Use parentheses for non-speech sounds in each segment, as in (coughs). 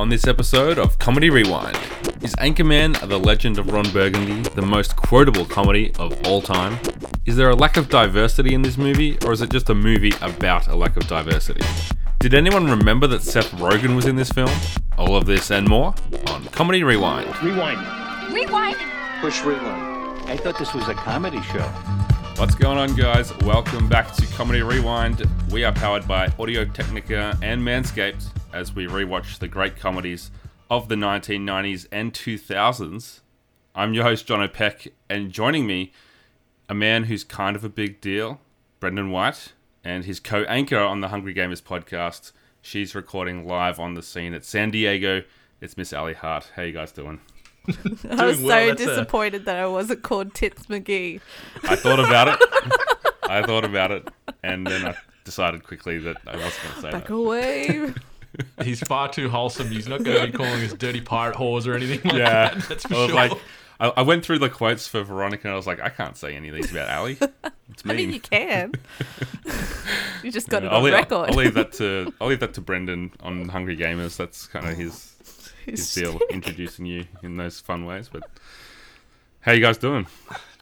On this episode of Comedy Rewind, is Anchorman The Legend of Ron Burgundy the most quotable comedy of all time? Is there a lack of diversity in this movie, or is it just a movie about a lack of diversity? Did anyone remember that Seth Rogen was in this film? All of this and more on Comedy Rewind. Rewind. Rewind. Push rewind. I thought this was a comedy show. What's going on, guys? Welcome back to Comedy Rewind. We are powered by Audio Technica and Manscaped as we rewatch the great comedies of the 1990s and 2000s. I'm your host, John O'Peck, and joining me, a man who's kind of a big deal, Brendan White, and his co anchor on the Hungry Gamers podcast. She's recording live on the scene at San Diego. It's Miss Ali Hart. How you guys doing? (laughs) I was Doing well, so that's a- disappointed that I wasn't called Tits McGee. I thought about it. (laughs) I thought about it, and then I decided quickly that I wasn't going to say Back that. away. He's far too wholesome. He's not going to be (laughs) calling us dirty pirate whores or anything like Yeah, that. That's for I sure. like, I, I went through the quotes for Veronica, and I was like, I can't say any of these about Ali. It's (laughs) I mean. mean, you can. (laughs) you just got it I'll, leave, record. I'll leave that to I'll leave that to Brendan on Hungry Gamers. That's kind of his his deal, introducing you in those fun ways. But how you guys doing?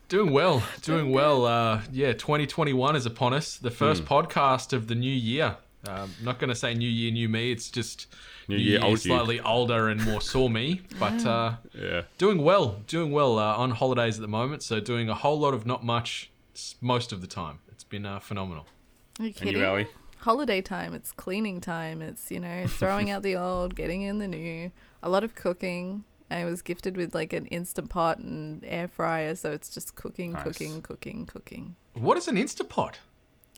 doing well, doing well. Uh, yeah, 2021 is upon us. The first Hmm. podcast of the new year. Um, not going to say new year, new me. It's just New year, old you. slightly older and more saw me. But uh, Yeah, doing well, doing well uh, on holidays at the moment. So doing a whole lot of not much most of the time. It's been uh, phenomenal. Are you and kidding? you, Ali? Holiday time. It's cleaning time. It's, you know, (laughs) throwing out the old, getting in the new. A lot of cooking. I was gifted with like an instant pot and air fryer, so it's just cooking, Nice. cooking, cooking, cooking. What is an Instapot?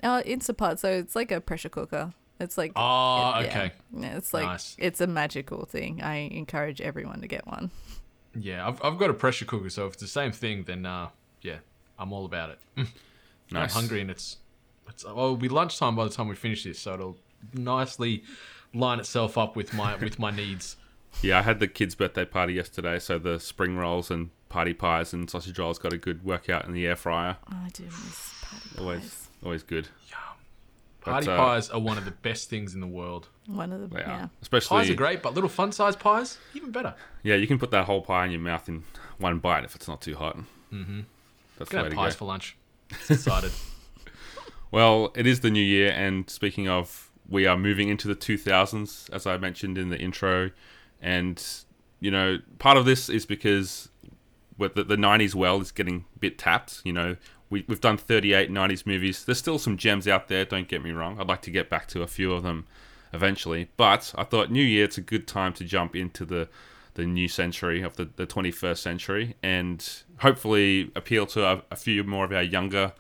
Uh, instant pot, so it's like a pressure cooker. It's like Oh, it- yeah. okay. Yeah, it's like Nice. it's a magical thing. I encourage everyone to get one. Yeah, I've, I've got a pressure cooker, so if it's the same thing, then uh, yeah, I'm all about it. (laughs) Nice. I'm hungry, and it's it's well, it'll be lunchtime by the time we finish this, so it'll nicely line itself up with my with my needs. (laughs) Yeah, I had the kids' birthday party yesterday, so the spring rolls and party pies and sausage rolls got a good workout in the air fryer. Oh, I do miss patty Always, pies. always good. But, Party uh, pies are one of the best things in the world. (laughs) One of the They are. yeah. Especially Pies are great, but little fun size pies even better. Yeah, you can put that whole pie in your mouth in one bite if it's not too hot. Mm-hmm. That's the Gonna way have to pies go. for lunch. Decided. (laughs) (laughs) Well, it is the new year, and speaking of, we are moving into the 2000s, as I mentioned in the intro. And, you know, part of this is because with the, the 90s well is getting a bit tapped. You know, we, we've done 38 90s movies. There's still some gems out there, don't get me wrong. I'd like to get back to a few of them eventually. But I thought New Year, it's a good time to jump into the, the new century of the, the 21st century and hopefully appeal to a, a few more of our younger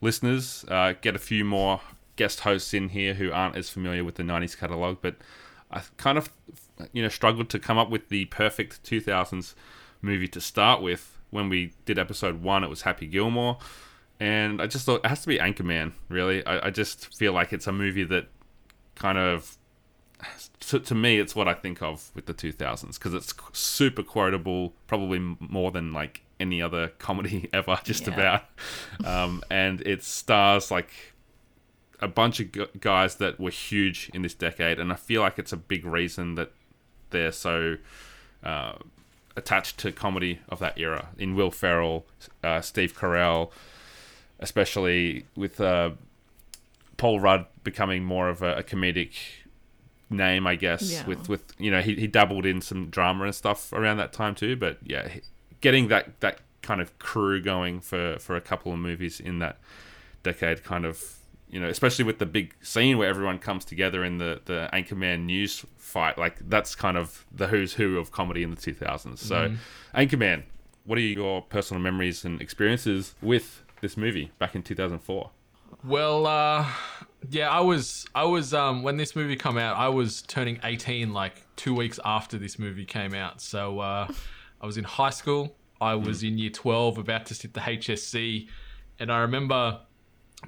listeners, uh, get a few more guest hosts in here who aren't as familiar with the 90s catalog, but I kind of you know struggled to come up with the perfect 2000s movie to start with. When we did episode 1, it was Happy Gilmore, and I just thought it has to be Anchorman, really. I, I just feel like it's a movie that kind of to, to me it's what I think of with the 2000s because it's super quotable, probably more than like any other (laughs) comedy ever, just Yeah. about. Um, and it stars like a bunch of guys that were huge in this decade, and I feel like it's a big reason that they're so uh, attached to comedy of that era. In Will Ferrell, uh, Steve Carell, especially with uh, Paul Rudd becoming more of a, a comedic name, I guess. Yeah. With with you know he, he dabbled in some drama and stuff around that time too. But yeah, getting that that kind of crew going for for a couple of movies in that decade, kind of you know, especially with the big scene where everyone comes together in the the Anchorman news fight, like that's kind of the who's who of comedy in the 2000s. So, Anchorman, what are your personal memories and experiences with this movie back in 2004? Well, uh, yeah, I was, I was, um, when this movie came out, I was turning 18 like two weeks after this movie came out. So, uh, I was in high school. I was in year 12, about to sit the HSC. And I remember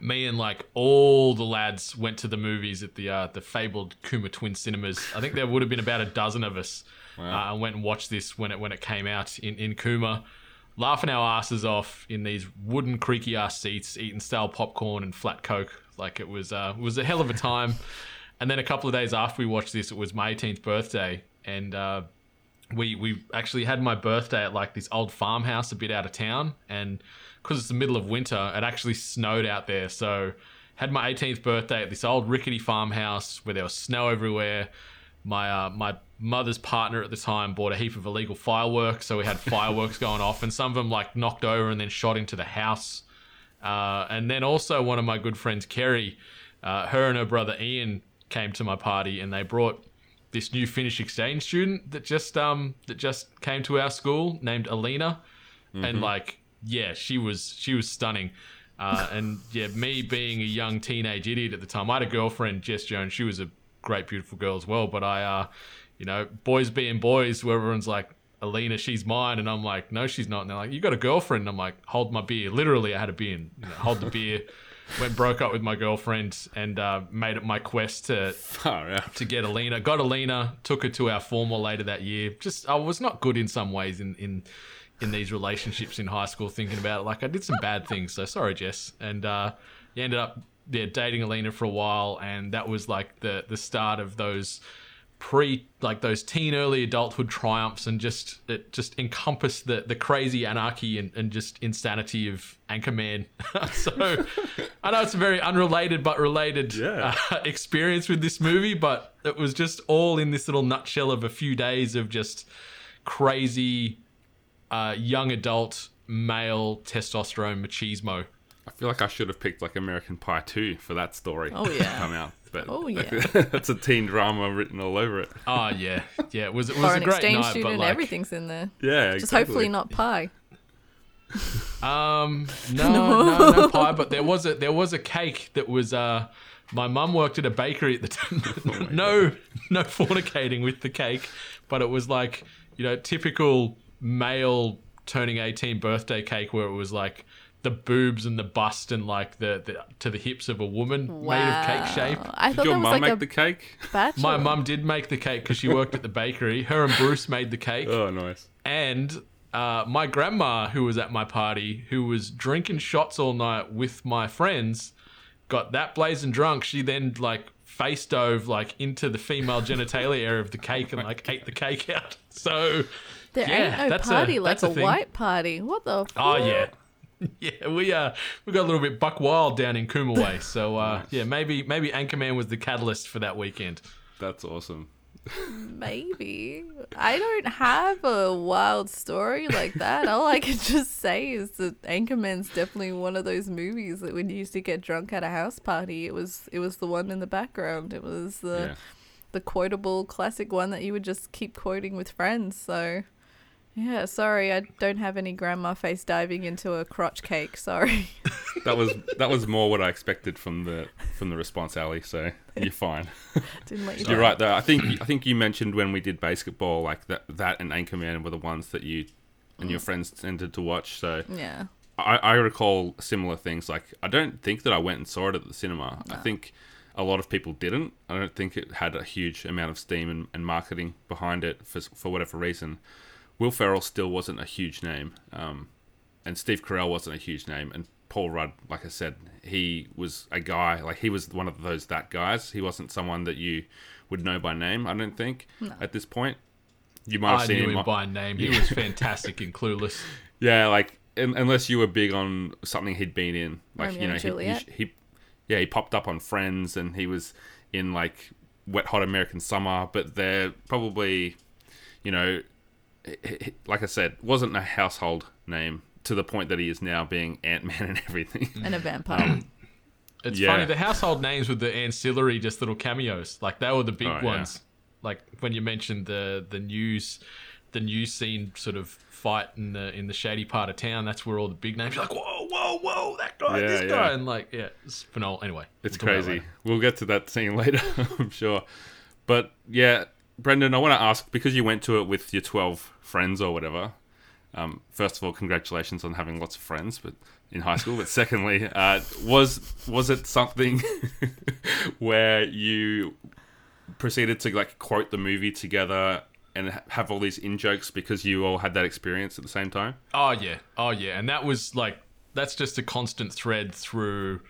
me and like all the lads went to the movies at the, uh, the fabled Cooma Twin Cinemas. I think there would have been about a dozen of us. Uh, went and watched this when it, when it came out in, in Cooma laughing our asses off in these wooden creaky ass seats, eating stale popcorn and flat coke. Like it was, uh, it was a hell of a time. (laughs) And then a couple of days after we watched this, it was my 18th birthday, and uh, we we actually had my birthday at like this old farmhouse a bit out of town, and because it's the middle of winter, it actually snowed out there. So had my 18th birthday at this old rickety farmhouse where there was snow everywhere. My uh, my mother's partner at the time bought a heap of illegal fireworks, so we had (laughs) fireworks going off, and some of them like knocked over and then shot into the house. Uh, and then also one of my good friends, Kerry, uh, her and her brother Ian came to my party, and they brought this new Finnish exchange student that just um that just came to our school named Alina, and like yeah, she was she was stunning. Uh, and yeah, me being a young teenage idiot at the time, I had a girlfriend, Jess Jones. She was a great, beautiful girl as well. But I, uh, you know, boys being boys, where everyone's like, Alina, she's mine, and I'm like, no, she's not. And they're like, you got a girlfriend? And I'm like, hold my beer. Literally, I had a beer. And, you know, hold the beer. (laughs) Went broke up with my girlfriend and uh, made it my quest to to get Alina. Got Alina, took her to our formal later that year. Just I was not good in some ways in in in these relationships in high school. Thinking about it, like I did some bad things. So sorry, Jess. And uh, you ended up yeah dating Alina for a while, and that was like the the start of those pre like those teen early adulthood triumphs and just it just encompassed the the crazy anarchy and, and just insanity of anchorman (laughs) so i know it's a very unrelated but related Yeah. uh, experience with this movie but it was just all in this little nutshell of a few days of just crazy uh, young adult male testosterone machismo I feel like I should have picked like American Pie 2 for that story Oh, to yeah. come out. But Oh, (laughs) yeah. that's a teen drama written all over it. oh yeah yeah it was it was Foreign a great exchange night student, but like everything's in there. Yeah, Just exactly. hopefully not pie. Um, (laughs) no, no, no, pie. But there was a there was a cake that was. Uh, my mum worked at a bakery at the time. (laughs) no, no fornicating with the cake, but it was like you know typical male turning eighteen birthday cake where it was like the boobs and the bust and like the, the to the hips of a woman made of cake shape. I Did thought your that was mum like make the cake? bachelor. My mum did make the cake because she worked at the bakery. Her and Bruce made the cake. Oh, nice. And uh, my grandma, who was at my party, who was drinking shots all night with my friends, got that blazing drunk. She then like face dove like into the female genitalia area of the cake and like ate the cake out. (laughs) So, There yeah, ain't no that's a- party like that's a a, white party. What the? oh yeah. (laughs) Yeah, we uh we got a little bit buck wild down in Cooma way. So uh (laughs) yeah, maybe maybe Anchorman was the catalyst for that weekend. That's awesome. (laughs) Maybe. I don't have a wild story like that. All I can just say is that Anchorman's definitely one of those movies that when you used to get drunk at a house party, it was it was the one in the background. It was the Yeah. the quotable classic one that you would just keep quoting with friends. So yeah, sorry, I don't have any grandma face diving into a crotch cake. Sorry. (laughs) That was that was more what I expected from the from the response, Ali. So you're fine. (laughs) Didn't let you You're right though. I think I think you mentioned when we did basketball, like that that and Anchorman were the ones that you and your mm. friends tended to watch. So Yeah. I, I recall similar things. Like I don't think that I went and saw it at the cinema. I think a lot of people didn't. I don't think it had a huge amount of steam and, and marketing behind it for for whatever reason. Will Ferrell still wasn't a huge name, um, and Steve Carell wasn't a huge name, and Paul Rudd, like I said, he was a guy. Like he was one of those that guys. He wasn't someone that you would know by name. I don't think at this point. You might have I seen knew him him by name. He was (laughs) fantastic in Clueless. yeah, like un- unless you were big on something he'd been in, like Romeo you know, and he, he, he, yeah, he popped up on Friends, and he was in like Wet Hot American Summer, but they're probably, you know, h- h- (laughs) like I said, wasn't a household name to the point that he is now, being Ant Man and everything. (laughs) And a vampire. Um, it's Yeah. funny the household names with the ancillary, just little cameos. Like they were the big Oh, yeah. ones. Like when you mentioned the the news, the news scene sort of fight in the in the shady part of town. That's where all the big names. You're like whoa, whoa, whoa, that guy, Yeah, this yeah. guy, and like yeah, it's phenomenal. Anyway, It's we'll talk about it crazy. We'll get to that scene (laughs) later, I'm sure. But yeah, Brendan, I want to ask because you went to it with your 12 friends or whatever. Um, first of all, congratulations on having lots of friends, but in high school. But secondly, (laughs) uh, was was it something (laughs) where you proceeded to like quote the movie together and have all these in jokes because you all had that experience at the same time? Oh yeah, oh yeah, and that was like that's just a constant thread through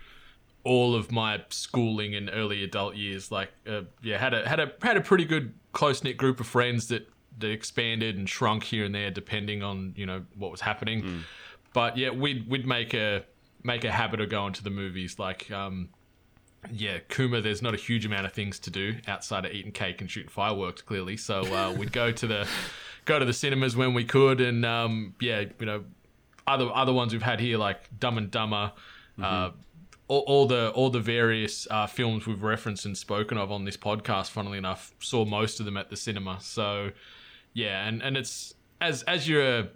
all of my schooling and early adult years. Like, uh, yeah, had a had a had a pretty good close knit group of friends that that expanded and shrunk here and there depending on you know what was happening. But yeah, we'd we'd make a make a habit of going to the movies. Like, um, yeah, Cooma, there's not a huge amount of things to do outside of eating cake and shooting fireworks, clearly. So uh, (laughs) we'd go to the go to the cinemas when we could, and um, yeah, you know, other other ones we've had here like Dumb and Dumber, uh, all, all the all the various uh, films we've referenced and spoken of on this podcast. Funnily enough, saw most of them at the cinema. So yeah, and and it's as as you're a,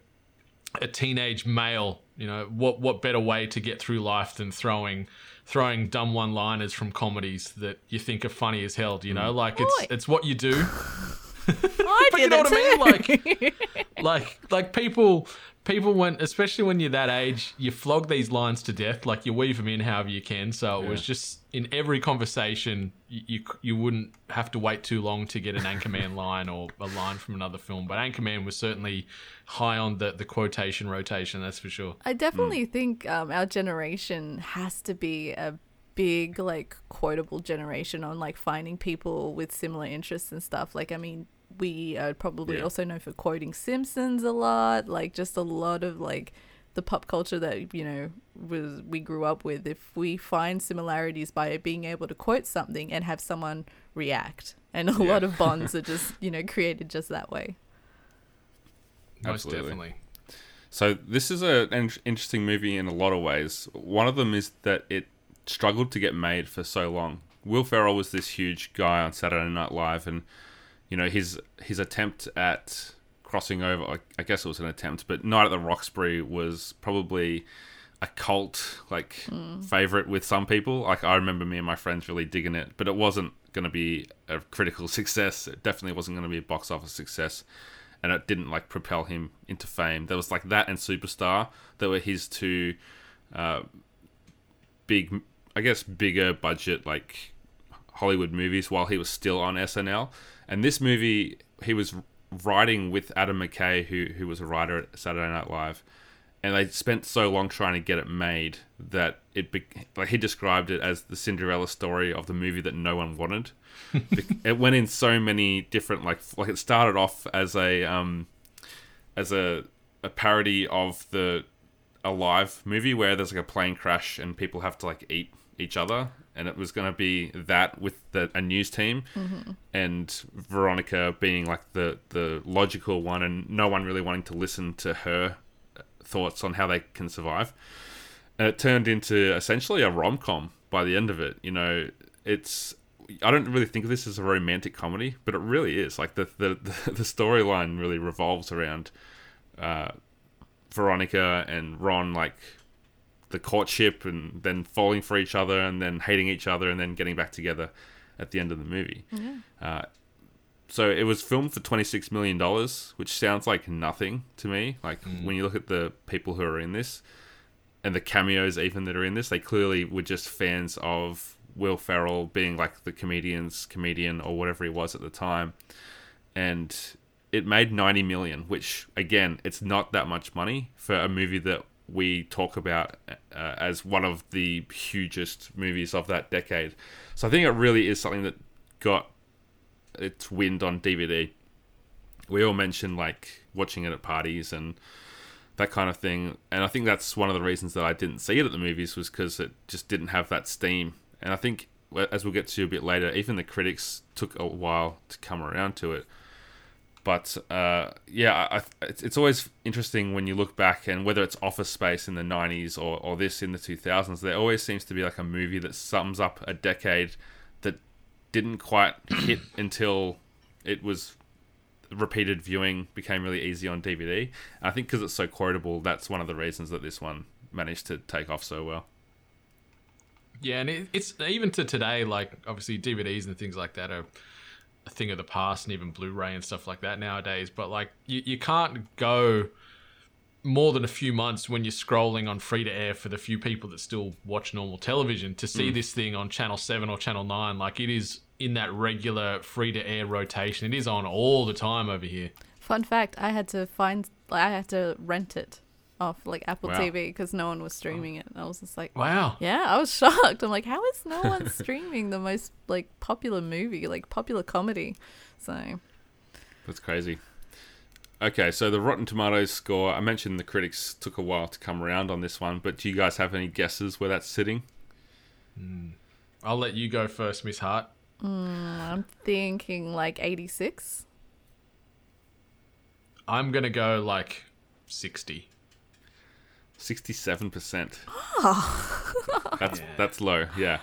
a teenage male, you know what what better way to get through life than throwing throwing dumb one liners from comedies that you think are funny as hell. You know, like it's it's what you do. (laughs) I But you know what I mean? too. Like, like, like people, people when, especially when you're that age, you flog these lines to death. Like you weave them in however you can. So it was just in every conversation, you, you you wouldn't have to wait too long to get an Anchorman (laughs) line or a line from another film. But Anchorman was certainly high on the the quotation rotation. That's for sure. I definitely think um, our generation has to be a big like quotable generation on like finding people with similar interests and stuff. Like I mean, we are probably Yeah. also known for quoting Simpsons a lot, like just a lot of like the pop culture that you know was we grew up with. If we find similarities by being able to quote something and have someone react, and a lot of (laughs) bonds are just you know created just that way. Most Absolutely. definitely. So this is a, an interesting movie in a lot of ways. One of them is that it struggled to get made for so long. Will Ferrell was this huge guy on Saturday Night Live, and you know his his attempt at crossing over. I- I guess it was an attempt, but Night at the Roxbury was probably a cult like favorite with some people. Like I remember me and my friends really digging it, but it wasn't going to be a critical (laughs) success. It definitely wasn't going to be a box office success, and it didn't like propel him into fame. There was like that and Superstar that were his two uh, big, I guess, bigger budget like Hollywood movies while he was still on SNL. And this movie, he was writing with Adam McKay, who who was a writer at Saturday Night Live, and they spent so long trying to get it made that it be- like he described it as the Cinderella story of the movie that no one wanted. (laughs) It went in so many different like like it started off as a um as a a parody of the Alive movie where there's like a plane crash and people have to like eat each other and it was going to be that with the, a news team and Veronica being like the the logical one and no one really wanting to listen to her thoughts on how they can survive. And it turned into essentially a rom-com by the end of it you know? It's I don't really think of this as a romantic comedy but it really is. Like the the, (laughs) the storyline really revolves around uh, Veronica and Ron like the courtship and then falling for each other and then hating each other and then getting back together at the end of the movie. Uh, so it was filmed for twenty six million dollars, which sounds like nothing to me. Like when you look at the people who are in this and the cameos even that are in this, they clearly were just fans of Will Ferrell being like the comedian's comedian or whatever he was at the time. And it made 90 million, which again, it's not that much money for a movie that we talk about uh, as one of the hugest movies of that decade. So I think it really is something that got its wind on DVD. We all mentioned like watching it at parties and that kind of thing, and I think that's one of the reasons that I didn't see it at the movies was because it just didn't have that steam. And I think, as we'll get to a bit later, even the critics took a while to come around to it but uh, yeah, I, it's, it's always interesting when you look back and whether it's Office Space in the 90s or, or this in the 2000s, there always seems to be like a movie that sums up a decade that didn't quite hit (clears throat) until it was repeated viewing became really easy on DVD. And I think because it's so quotable, that's one of the reasons that this one managed to take off so well. Yeah, and it, it's even to today, like obviously DVDs and things like that are a thing of the past, and even Blu-ray and stuff like that nowadays. But like, you, you can't go more than a few months when you're scrolling on free to air for the few people that still watch normal television to see mm. this thing on channel 7 or channel 9 like it is in that regular free to air rotation. It is on all the time over here. Fun fact: I had to find, I had to rent it off like Apple Wow. TV because no one was streaming it. And I was just like, Wow. yeah, I was (laughs) shocked. I'm like, how is no one streaming the most like popular movie, like popular comedy? So That's crazy. Okay, so the Rotten Tomatoes score, I mentioned the critics took a while to come around on this one, but do you guys have any guesses where that's sitting? Hmm. I'll let you go first, Miss Hart. Hmm, I'm thinking like 86. I'm gonna go like sixty. 67%. that's that's low, yeah.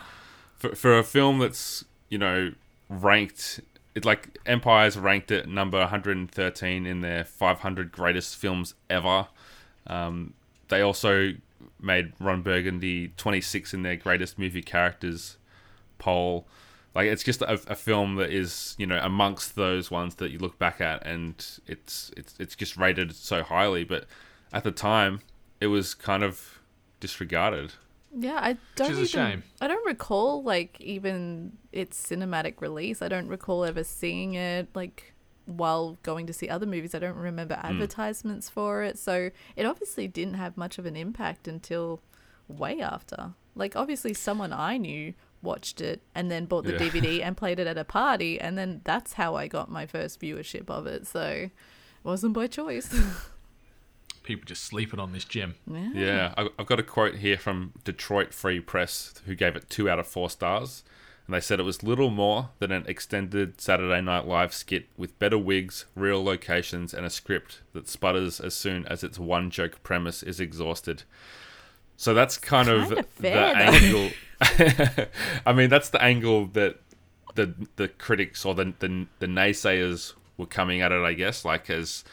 For for a film that's, you know, ranked it like Empire's ranked at number 113 in their 500 greatest films ever. Um, they also made Ron Burgundy 26 in their greatest movie characters poll. Like it's just a, a film that is you know amongst those ones that you look back at and it's it's it's just rated so highly. But at the time, it was kind of disregarded. Yeah, I don't. is a even, shame. I don't recall like even its cinematic release. I don't recall ever seeing it like while going to see other movies. I don't remember hmm. advertisements for it. So it obviously didn't have much of an impact until way after. Like obviously someone I knew watched it and then bought the Yeah. DVD (laughs) and played it at a party and then that's how I got my first viewership of it. So it wasn't by choice. (laughs) People just sleeping on this gem. yeah. Yeah, I- I've got a quote here from Detroit Free Press, who gave it two out of four stars. And they said it was little more than an extended Saturday Night Live skit with better wigs, real locations, and a script that sputters as soon as its one joke premise is exhausted. So that's kind of Kinda the fair, though. angle. (laughs) I mean, that's the angle that the the critics or the, the the naysayers were coming at it. I guess, like as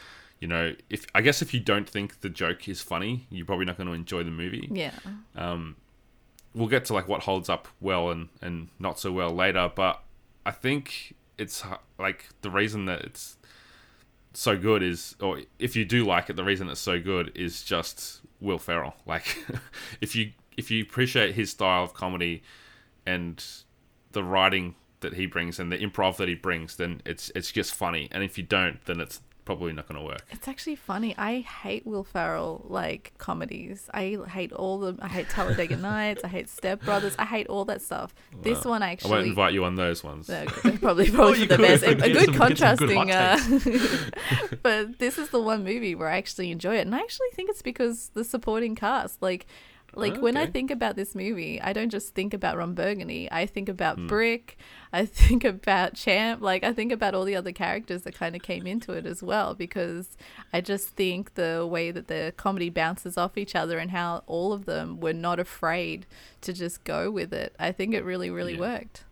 you know, if I guess if you don't think the joke is funny, you're probably not going to enjoy the movie. Yeah. Um, We'll get to like what holds up well and and not so well later, but I think it's like the reason that it's so good is, or if you do like it, the reason it's so good is just Will Ferrell. (laughs) Like, if you if you appreciate his style of comedy and the writing that he brings and the improv that he brings, then it's it's just funny. And if you don't, then it's probably not going to work. It's actually funny. I hate Will Ferrell like comedies. I hate all the. I hate Talladega (laughs) Nights. I hate Step Brothers. I hate all that stuff. this one actually. I won't invite you on those ones. Probably (laughs) probably you for the best. A, (laughs) good some- some good contrasting. uh, but this is the one movie where I actually enjoy it, and I actually think it's because the supporting cast, like. Like when I think about this movie, I don't just think about Ron Burgundy. I think about Hmm. Brick. I (laughs) think about Champ. Like I think about all the other characters that kind of came into it as well because I just think the way that the comedy bounces off each other and how all of them were not afraid to just go with it. I think it really, really Yeah. worked.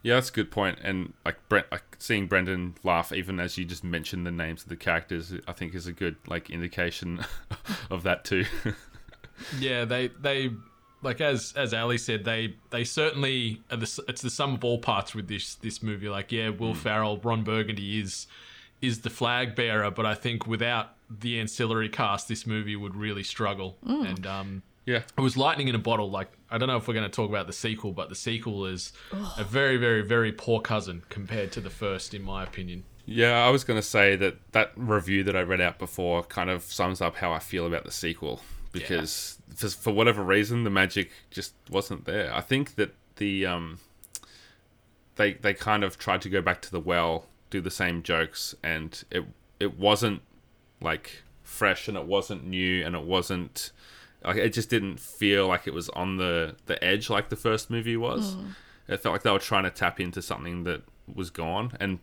Yeah, that's a good point. And like Brent, like seeing Brendan laugh, even as you just mentioned the names of the characters, I think is a good like indication (laughs) of that too. (laughs) Yeah, they they like as as Ali said, they they certainly are the, it's the sum of all parts with this this movie. Like, yeah, Will Ferrell, Ron Burgundy is is the flag bearer, but I think without the ancillary cast, this movie would really struggle. And um, yeah, it was lightning in a bottle. Like, I don't know if we're going to talk about the sequel, but the sequel is a very, very, very poor cousin compared to the first, in my opinion. yeah. I was gonna say that that review that I read out before kind of sums up how I feel about the sequel because for, for whatever reason the magic just wasn't there. I think that the um they they kind of tried to go back to the well, do the same jokes, and it it wasn't like fresh and it wasn't new and it wasn't like it just didn't feel like it was on the the edge like the first movie was. It felt like they were trying to tap into something that was gone and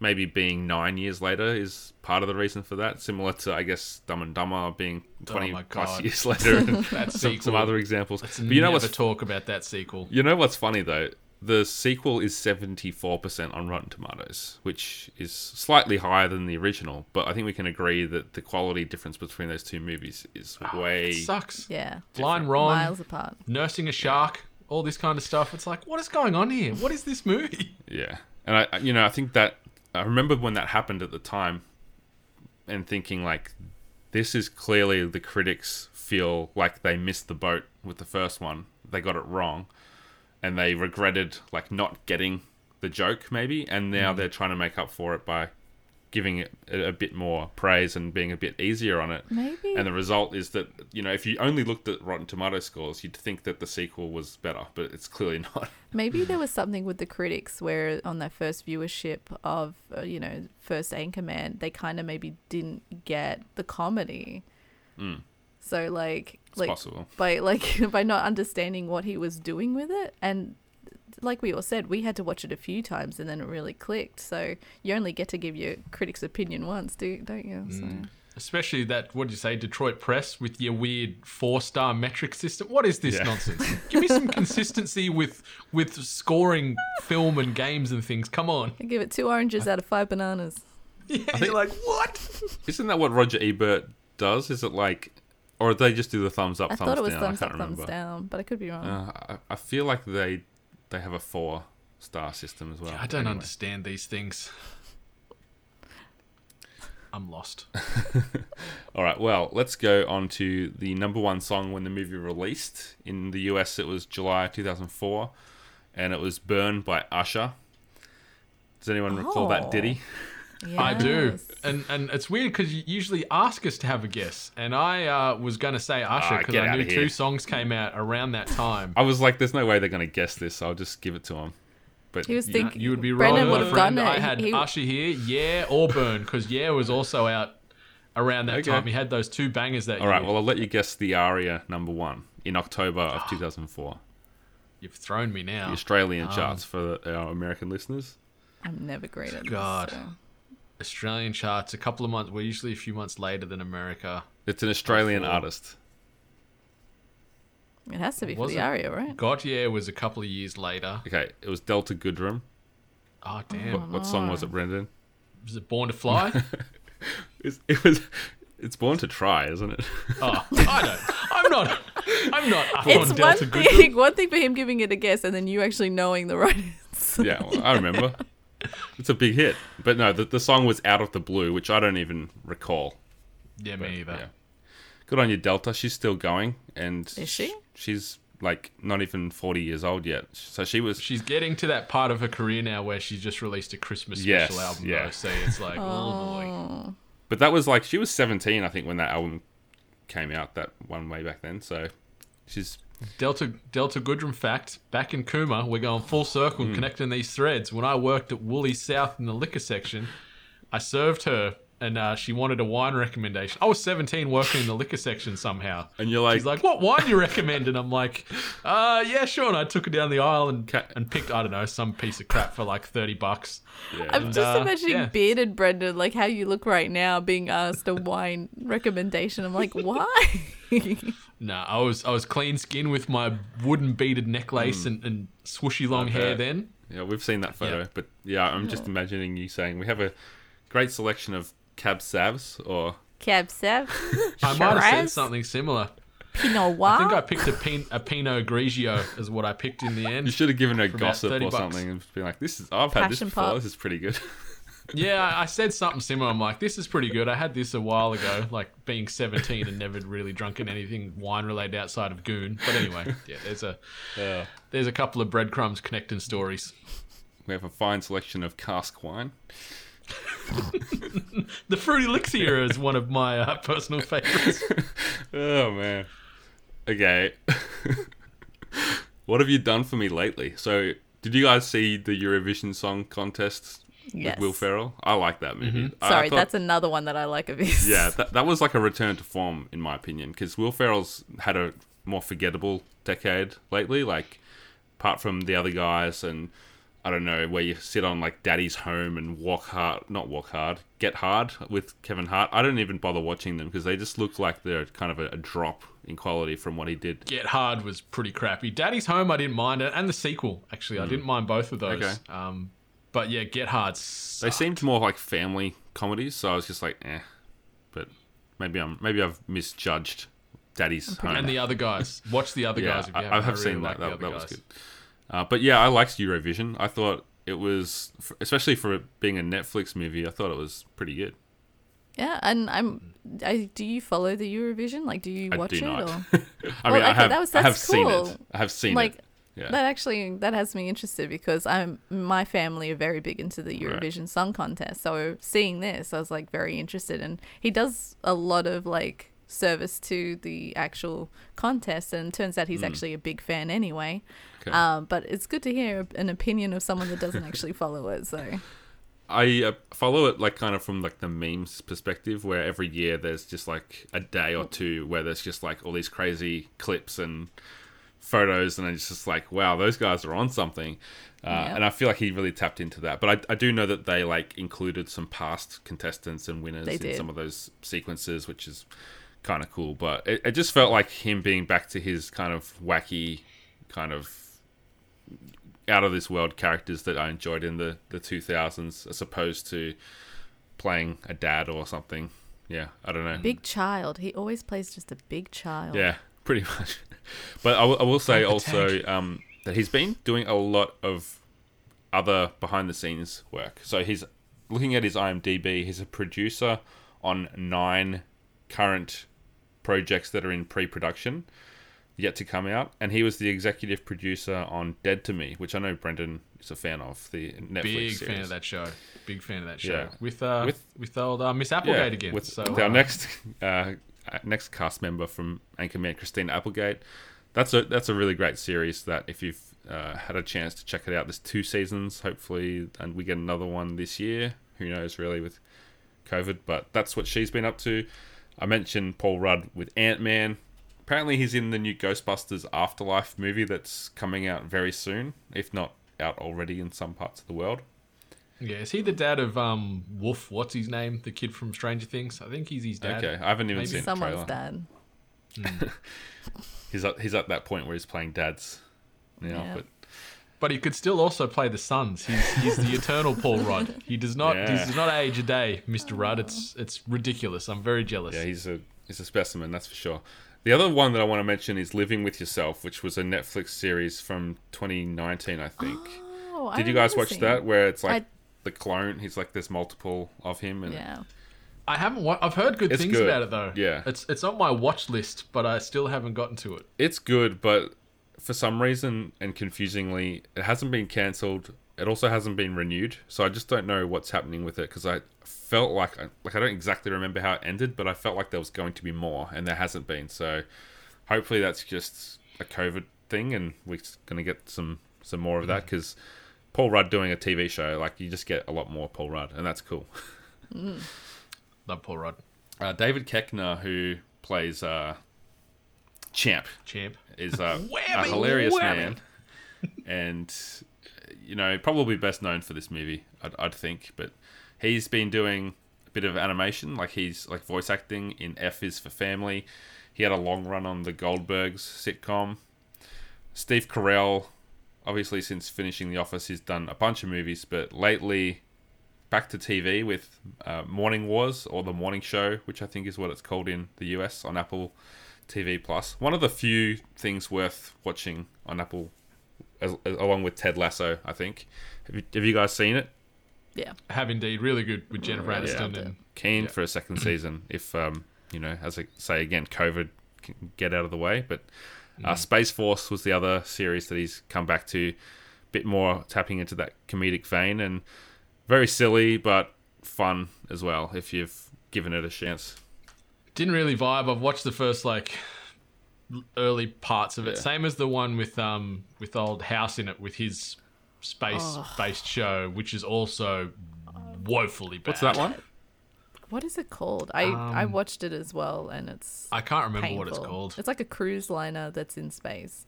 maybe being nine years later is part of the reason for that. Similar to I guess Dumb and Dumber being twenty Oh my plus years later. and (laughs) That some, some other examples. Let's But you know never what's talk about that sequel. you know what's funny though? The sequel is 74% on Rotten Tomatoes, which is slightly higher than the original, but I think we can agree that the quality difference between those two movies is ah, way It sucks. Yeah. Blind Ron, Miles apart. nursing a shark, all this kind of stuff. It's like, what is going on here? What is this movie? Yeah, and I, I- you know, I think that I remember when that happened at the time, and thinking like, this is clearly the critics feel like they missed the boat with the first one. They got it wrong, and they regretted like not getting the joke maybe, and now mm. they're trying to make up for it by giving it a, a bit more praise and being a bit easier on it. Maybe. And the result is that you know if you only looked at Rotten Tomato scores, you'd think that the sequel was better, but it's clearly (laughs) not. Maybe there was something with the critics where on their first viewership of, uh, you know, first Anchorman, they kind of maybe didn't get the comedy. So like, It's like possible. by like (laughs) by not understanding what he was doing with it, and like we all said, we had to watch it a few times and then it really clicked. So you only get to give your critics' opinion once, do don't you? So. Especially that, what did you say, Detroit Press with your weird four star metric system. What is this Yeah. nonsense? Give me some (laughs) consistency with with scoring film and games and things. Come on. I give it two oranges out of five bananas. (laughs) Yeah, you're like, what? Isn't that what Roger Ebert does? Is it like, or they just do the thumbs up, I thumbs thought it was down? thumbs up, can't thumbs down, but I could be wrong. Uh, I, I feel like they they have a four star system as well. I don't Anyway. understand these things. I'm lost. (laughs) All right, well, let's go on to the number one song when the movie released. In the US, it was July 2004, and it was Burn by Usher. Does anyone recall that Oh. Ditty? I do, and and it's weird because you usually ask us to have a guess, and I uh, was going to say Usher Ah, because get I knew two songs came out around that time. I was like, there's no way they're going to guess this, so I'll just give it to them. But He was you- thinking- You would be Brendan wrong, would my friend. done it. I had He- Usher here, yeah, or Burn, because yeah was also out around that Okay. time. He had those two bangers that All year. right, well, I'll let you guess the ARIA number one in October of (gasps) 2004. You've thrown me The now. Australian charts for our American listeners. I'm never great at God. this. so- Australian charts, a couple of months. We're usually a few months later than America. It's an Australian Four. artist. It has to be for the ARIA, right? Gotye was a couple of years later. Okay, it was Delta Goodrem. Ah, oh damn! What song was it, Brendan? Was it Born to Fly? (laughs) It's, it was. It's Born to Try, isn't it? oh, I don't. I'm not. I'm not up It's on one Delta thing, Goodrem. one thing for him giving it a guess, and then you actually knowing the right answer. yeah, well, I remember. (laughs) (laughs) It's a big hit, but no, the, the song was Out of the Blue, which I don't even recall. Yeah, me either. Yeah. Good on you, Delta. She's still going, and Is she? She's like not even forty years old yet. So she was. She's getting to that part of her career now where she's just released a Christmas Yes, special album. yeah. Though, so it's like, oh boy. But that was like she was seventeen, I think, when that album came out. That one way back then. So she's Delta Delta Goodrem fact: back in Cooma, we're going full circle, Hmm. connecting these threads. When I worked at Woolworths in the liquor section, I served her, and uh, she wanted a wine recommendation. I was 17, working in the liquor section somehow. and you're like, She's like, "What wine do you recommend?" And I'm like, "Uh, yeah, sure." And I took her down the aisle and Ca- and picked, I don't know, some piece of crap for like thirty bucks. yeah. I'm And, just uh, imagining yeah. bearded Brendan, like how you look right now, being asked a wine recommendation. I'm like, why? (laughs) No, I was I was clean skin with my wooden beaded necklace mm. and, and swooshy long hair. Then yeah, we've seen that photo. Yeah. But yeah, I'm just imagining you saying we have a great selection of cab savs or Cab Sav, (laughs) I might have said something similar. Pinot I think I picked a, pin, a Pinot Grigio is what I picked in the (laughs) end. you should have given her about gossip or bucks. something and been like, "This is I've had this before. pop. This is pretty good." Yeah, I said something similar. I'm like, this is pretty good. I had this a while ago, like being 17 and never really drunken anything wine related outside of Goon. But anyway, (laughs) yeah, there's a Yeah. there's a couple of breadcrumbs connecting stories. We have a fine selection of cask wine. (laughs) The Fruity Elixir is one of my uh, personal favorites. (laughs) Oh man. Okay. what have you done for me lately? So, did you guys see the Eurovision Song Contest Yes. with Will Ferrell? I like that movie. I- I Sorry, thought- that's another one that I like of his. yeah, (laughs) that, that was like a return to form in my opinion because Will Ferrell's had a more forgettable decade lately. Like, apart from the other guys and I don't know where you sit on like Daddy's Home and Walk Hard, not Walk Hard, Get Hard with Kevin Hart. I don't even bother watching them because they just look like they're kind of a, a drop in quality from what he did. Get Hard was pretty crappy. Daddy's Home, I didn't mind it, and the sequel actually, I didn't mind both of those. Okay. Um, but yeah, Get Hard. They sucked. seemed more like family comedies, so I was just like, eh. But maybe I'm maybe I've misjudged Daddy's Home. and the other guys. Watch the other yeah, guys if you I, haven't. I have really seen that. That, that was good. Uh, but yeah, I liked Eurovision. I thought it was, especially for it being a Netflix movie, I thought it was pretty good. Yeah, and I'm. I, do you follow the Eurovision? Like, do you I watch do it? not. Or (laughs) I Well, mean, I okay, have, that was- I have that's seen it. I have seen like, it. Yeah. That actually that has me interested because I'm my family are very big into the Right. Eurovision Song Contest. So seeing this, I was like very interested, and he does a lot of like service to the actual contest, and turns out he's actually a big fan anyway. Mm. Okay. Um, but it's good to hear an opinion of someone that doesn't actually (laughs) follow it. So I uh, follow it like kind of from like the memes perspective, where every year there's just like a day or two where there's just like all these crazy clips and photos, and it's just like, wow, those guys are on something. Uh, Yeah. And I feel like he really tapped into that. But I, I do know that they like included some past contestants and winners in some of those sequences, which is kind of cool. But it, it just felt like him being back to his kind of wacky, kind of out of this world characters that I enjoyed in the, the 2000s as opposed to playing a dad or something. Yeah, I don't know. big child, he always plays just a big child. Yeah, pretty (laughs) much. But I will- say also um, that he's been doing a lot of other behind the scenes work. So he's looking at his IMDb. He's a producer on nine current projects that are in pre-production, yet to come out, and he was the executive producer on Dead to Me, which I know Brendan is a fan of. The Netflix Big series. fan of that show. Big fan of that show. Yeah. With uh With- with, old uh, Miss Applegate again. With, so with our (laughs) uh, next uh, next cast member from Anchorman, Christine Applegate. That's a that's a really great series. That if you've uh, had a chance to check it out, there's two seasons. Hopefully, and we get another one this year. Who knows, really, with COVID. But that's what she's been up to. I mentioned Paul Rudd with Ant Man. Apparently, he's in the new Ghostbusters Afterlife movie that's coming out very soon, if not out already in some parts of the world. Yeah, is he the dad of um Wolf? What's his name? The kid from Stranger Things. I think he's his dad. Okay, I haven't even Maybe seen the Someone's trailer. dad. (laughs) He's at he's at that point where he's playing dads. You know, Yeah. but But he could still also play the sons. He's he's the eternal Paul Rudd. He does not Yeah. he does not age a day, Mr. Rudd. It's it's ridiculous. I'm very jealous. yeah, he's a he's a specimen, that's for sure. The other one that I want to mention is Living with Yourself, which was a Netflix series from 2019, I think. Oh, I Did you guys watch seeing that? Where it's like I- the clone. He's like there's multiple of him, and Yeah. I haven't wa- I've heard good It's things good. about it though. Yeah. It's it's on my watch list, but I still haven't gotten to it. it's good. But for some reason and confusingly, it hasn't been cancelled. It also hasn't been renewed, so I just don't know what's happening with it because I felt like like I don't exactly remember how it ended, but I felt like there was going to be more, and there hasn't been. So hopefully that's just a COVID thing, and we're going to get some some more of that mm-hmm. because Paul Rudd doing a TV show, like you just get a lot more Paul Rudd, and that's cool. Love Paul Rudd. Uh, David Koechner, who plays uh, Champ, Champ. is uh, (laughs) a Whammy, hilarious whammy. man, and you know probably best known for this movie, I'd, I'd think. But he's been doing a bit of animation, like he's like voice acting in F is for Family. He had a long run on the Goldbergs sitcom. Steve Carell, obviously since finishing The Office, he's done a bunch of movies, but lately back to TV with uh, Morning Wars or The Morning Show, which I think is what it's called in the US on Apple TV Plus. One of the few things worth watching on Apple, as, as- along with Ted Lasso. I think. Have you, have you guys seen it? Yeah. Have indeed really good with Jennifer Yeah. Aniston Yeah. and Keen Yeah. for a second season if um, you know, as I say again, COVID can get out of the way. But uh, Space Force was the other series that he's come back to, a bit more tapping into that comedic vein and very silly but fun as well if you've given it a chance. didn't really vibe. I've watched the first like early parts of it. Yeah. Same as the one with um with old House in it with his space based show, which is also woefully bad. What's that one? What is it called? I I watched it as well, and it's Um, I can't remember painful. what it's called. It's like a cruise liner that's in space.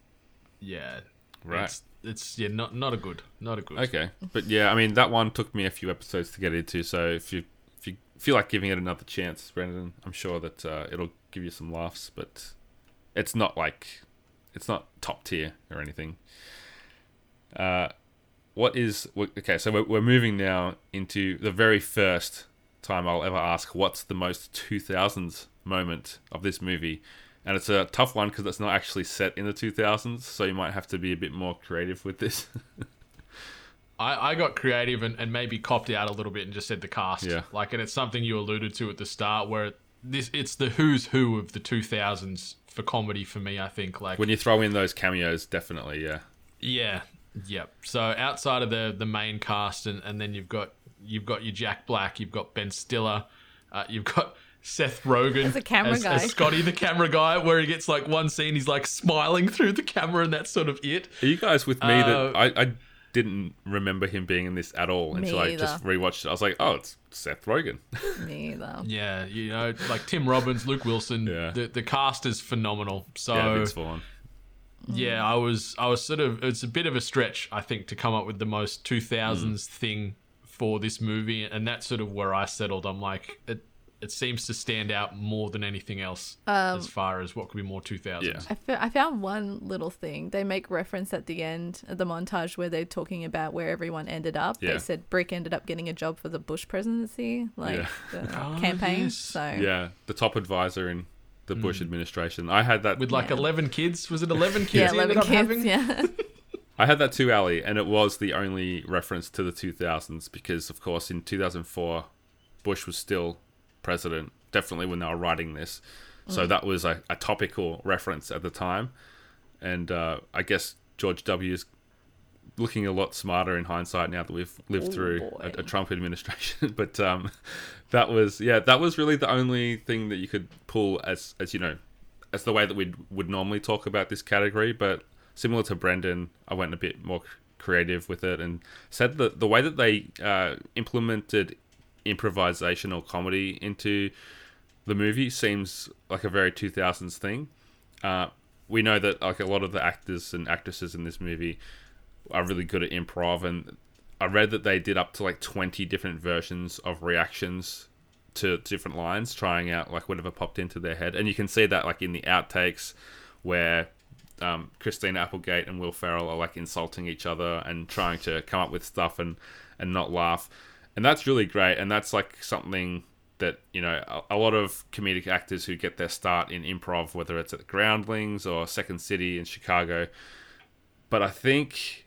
Yeah. Right. It's, it's yeah, not not a good, not a good. Okay, but yeah, I mean that one took me a few episodes to get into. So if you if you feel like giving it another chance, Brendan, I'm sure that uh, it'll give you some laughs. But it's not like it's not top tier or anything. Uh, what is okay? So we're, we're moving now into the very first time I'll ever ask what's the most 2000s moment of this movie. And it's a tough one because it's not actually set in the 2000s, so you might have to be a bit more creative with this. (laughs) I, I got creative and, and maybe copped out a little bit and just said the cast. Yeah. Like, and it's something you alluded to at the start where this it's the who's who of the 2000s for comedy for me. I think like when you throw in those cameos, definitely, yeah. Yeah, yep. So outside of the the main cast, and, and then you've got you've got your Jack Black, you've got Ben Stiller, uh, you've got (laughs) Seth Rogen As a camera as, guy. as Scotty the camera guy, where he gets like one scene, he's like smiling (laughs) through the camera, and that's sort of it. Are you guys with me Uh, that I, I didn't remember him being in this at all until I either. just rewatched it. I was like, oh, it's Seth Rogen. (laughs) Me either. Yeah, you know, like Tim Robbins, Luke Wilson. Yeah. The the cast is phenomenal. So yeah, Vince Vaughn. Yeah, I was I was sort of it's a bit of a stretch I think to come up with the most 2000s thing for this movie and that's sort of where I settled. I'm like it it seems to stand out more than anything else um, as far as what could be more 2000s. Yeah. I, found one little thing. They make reference at the end of the montage where they're talking about where everyone ended up. Yeah. They said Brick ended up getting a job for the Bush presidency, like Yeah. the Oh, (laughs) campaign. yes. So Yeah, the top advisor in the Bush hmm. administration. I had that. With like Yeah. 11 kids, was it 11 kids? yeah, eleven kids. having? Yeah, (laughs) I had that too, Ali, and it was the only reference to the 2000s because, of course, in 2004, Bush was still president. Definitely when they were writing this, so that was a, a topical reference at the time, and uh, I guess George W. is looking a lot smarter in hindsight now that we've lived Oh, through a, a Trump administration. (laughs) but um, that was yeah, that was really the only thing that you could pull as as you know, as the way that we would normally talk about this category. But similar to Brendan, I went a bit more creative with it and said that the way that they uh, implemented improvisational comedy into the movie seems like a very 2000s thing. Uh, we know that like a lot of the actors and actresses in this movie are really good at improv, and I read that they did up to like 20 different versions of reactions to different lines, trying out like whatever popped into their head, and you can see that like in the outtakes where um, Christine Applegate and Will Ferrell are like insulting each other and trying to come up with stuff and and not laugh, and that's really great, and that's like something that you know a, a lot of comedic actors who get their start in improv, whether it's at the Groundlings or Second City in Chicago, but I think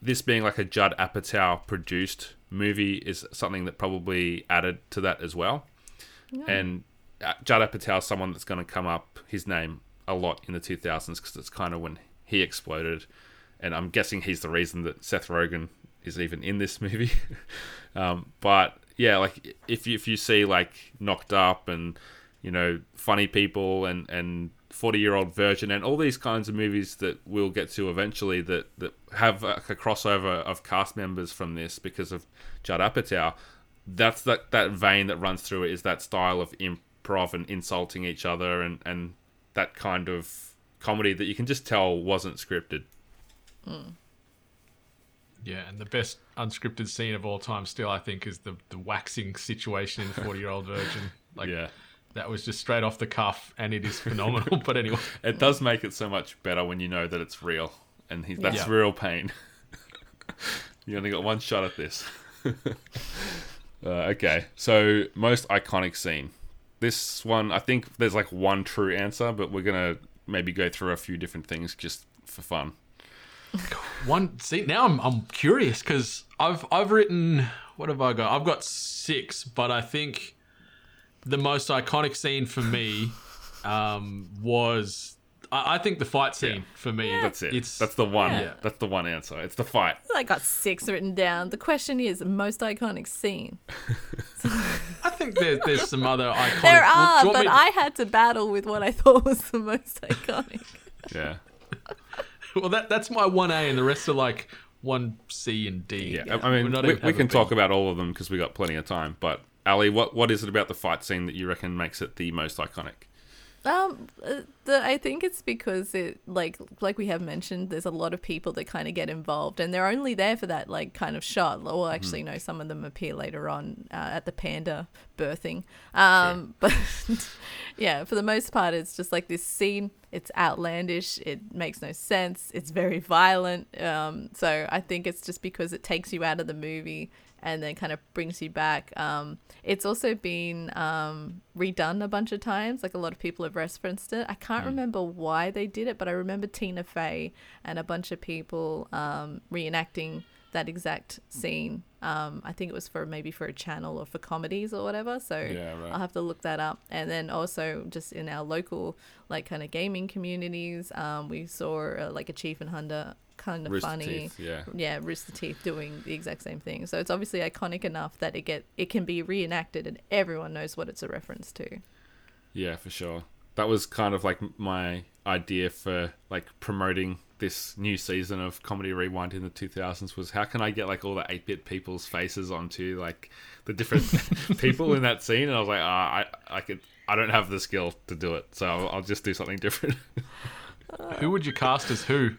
this being like a Judd Apatow produced movie is something that probably added to that as well. And uh, Judd Apatow is someone that's going to come up his name a lot in the 2000s because it's kind of when he exploded. And I'm guessing he's the reason that Seth Rogen is even in this (laughs) movie. um, but yeah, like if you, if you see like Knocked Up and you know Funny People and and 40 year old virgin and all these kinds of movies that we'll get to eventually that that have a, a crossover of cast members from this because of Judd Apatow that's that that vein that runs through it is that style of improv and insulting each other and and that kind of comedy that you can just tell wasn't scripted Yeah, and the best unscripted scene of all time still I think is the the waxing situation in (laughs) 40 year old virgin. Like yeah that was just straight off the cuff and it is phenomenal. (laughs) but anyway. it does make it so much better when you know that it's real and he, that's Yeah. real pain (laughs) you only got one shot at this uh, okay so most iconic scene this one i think there's like one true answer but we're gonna maybe go through a few different things just for fun (laughs) One see now I'm I'm curious because I've I've written what have I got? I've got six, but I think the most iconic scene for me um, was I, I think the fight scene Yeah. for me. that's it It's that's the one Yeah. that's the one answer it's the fight I got six written down. The question is most iconic scene. I think there's there's some other (laughs) iconic. There Well, are, do you want but me- I had to battle with what I thought was the most iconic. yeah (laughs) well that that's my one A, and the rest are like one C and D. Yeah, I I mean, We're not we, even we have can a talk B. about all of them because we got plenty of time. But Ali, what what is it about the fight scene that you reckon makes it the most iconic? Um, uh, the, I think it's because it like like we have mentioned, there's a lot of people that kind of get involved, and they're only there for that like kind of shot. Well, actually, no, some of them appear later on uh, at the panda birthing. Um, (laughs) but yeah, for the most part, it's just like this scene. It's outlandish. It makes no sense. It's very violent. Um, so I think it's just because it takes you out of the movie and then kind of brings you back. Um, it's also been um, redone a bunch of times. Like a lot of people have referenced it. I can't remember why they did it, but I remember Tina Fey and a bunch of people um, reenacting that exact scene. Um, I think it was for maybe for a channel or for comedies or whatever. So Yeah, right. I'll have to look that up. And then also just in our local like kind of gaming communities, um, we saw uh, like Achievement Hunter kind of Rooster funny. Teeth, yeah. Yeah, Rooster Teeth doing the exact same thing. So it's obviously iconic enough that it get it can be reenacted and everyone knows what it's a reference to. Yeah, for sure. That was kind of like my idea for like promoting this new season of Comedy Rewind in the 2000s was how can I get like all the 8-bit people's faces onto like the different (laughs) people in that scene and I was like, ah, I I could I don't have the skill to do it, so I'll, I'll just do something different. (laughs) Who would you cast as who?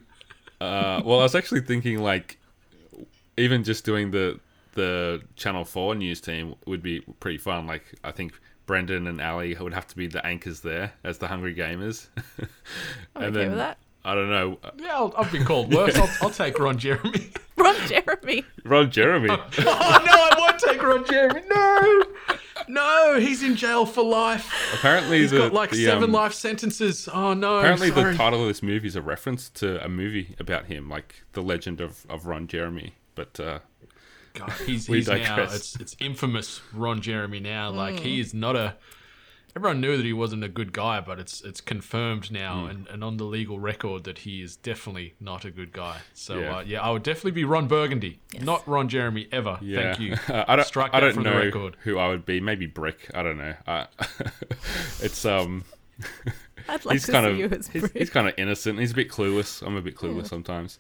Uh, well, I was actually thinking like even just doing the the Channel Four news team would be pretty fun. Like I think Brendan and Ali would have to be the anchors there as the Hungry Gamers. (laughs) I'm okay with that. I don't know Yeah, I'll, I've been called worse. I'll, I'll take Ron Jeremy. (laughs) Ron Jeremy. Ron Jeremy. (laughs) oh no, I won't take Ron Jeremy. No, no, he's in jail for life. apparently, He's the, got like the, seven um, life sentences. Oh no. Apparently, sorry. the title of this movie is a reference to a movie about him, like the Legend of, of Ron Jeremy. But uh, God, he's, (laughs) We he's now it's it's infamous Ron Jeremy now. Like Mm. he is not a. Everyone knew that he wasn't a good guy, but it's it's confirmed now Hmm. and, and on the legal record that he is definitely not a good guy. So Yeah. yeah, uh, yeah I would definitely be Ron Burgundy, not Ron Jeremy ever. yeah, Thank you. (laughs) I don't. Strike I don't from know the record. who I would be. Maybe Brick. I don't know. Uh, (laughs) it's um. (laughs) I'd like he's to kind see of you as he's, he's kind of innocent. He's a bit clueless. I'm a bit clueless sometimes,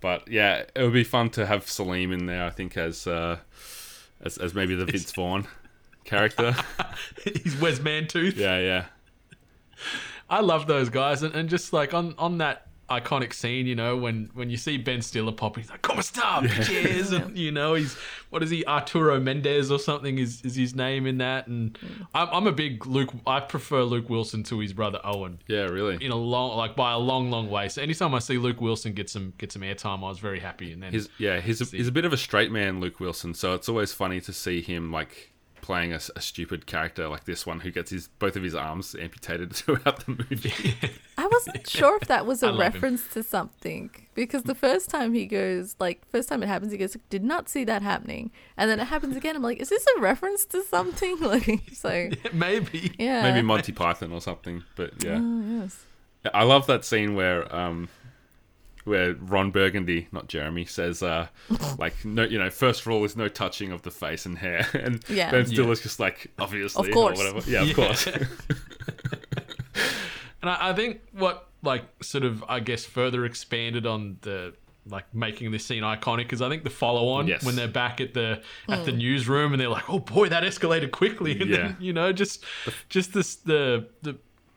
but yeah, it would be fun to have Salim in there. I think as uh, as, as maybe the Vince Vaughn character. (laughs) he's Wes Mantooth. yeah, yeah, I love those guys, and, and just like on on that iconic scene, you know, when when you see Ben Stiller pop, he's like, "Como está, bitches?" and (laughs) you know, he's what is he, Arturo Mendez or something? Is is his name in that? And mm. I'm, I'm a big Luke. I prefer Luke Wilson to his brother Owen yeah. Really, in a long, like by a long, long way. So anytime I see Luke Wilson get some get some airtime, I was very happy. And then he's yeah he's a, he's a bit of a straight man, Luke Wilson. So it's always funny to see him like playing a stupid character like this one who gets his both of his arms amputated (laughs) throughout the movie. (laughs) I wasn't sure if that was a love him. reference to something because the first time he goes, like, first time it happens, he goes, "Did not see that happening," and then it happens again. I'm like, "Is this a reference to something?" (laughs) Like, so maybe. yeah, Maybe Monty Python or something. But yeah. Oh, yes. I love that scene where um where Ron Burgundy, not Jeremy, says uh (laughs) like no you know, first rule is no touching of the face and hair (laughs) and Yeah. Ben Stiller's Yeah. just like obviously Of course. or whatever. Yeah, of (laughs) Yeah. course. And I, I think what like sort of I guess further expanded on the like making this scene iconic is I think the follow on Yes. when they're back at the at the newsroom and they're like, oh boy, that escalated quickly, and Yeah. then you know just just this the the.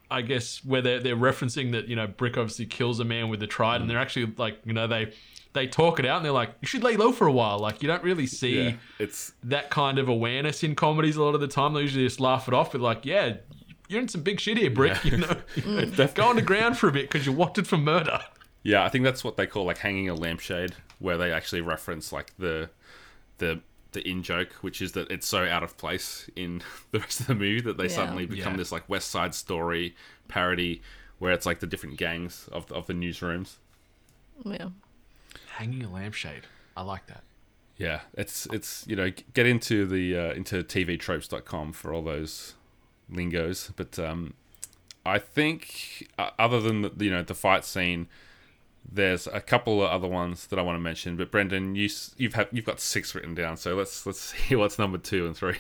I guess where they're, they're referencing that you know Brick obviously kills a man with the trident. and They're actually like you know they they talk it out and they're like you should lay low for a while. Like you don't really see yeah. It's that kind of awareness in comedies a lot of the time. They usually just laugh it off, but like, yeah, you're in some big shit here, Brick. You know, (laughs) (laughs) go on the ground for a bit because you're wanted for murder. yeah, I think that's what they call like hanging a lampshade, where they actually reference like the the the in joke, which is that it's so out of place in (laughs) the rest of the movie that they Yeah. suddenly become Yeah. this like West Side Story parody, where it's like the different gangs of of the newsrooms. yeah. Hanging a lampshade. I like that. Yeah, it's it's you know get into the uh, into tvtropes.com for all those lingos, but um, I think uh, other than the, you know the fight scene, there's a couple of other ones that I want to mention. But Brendan, you you've have you've got six written down, so let's let's (laughs) see what's number two and three.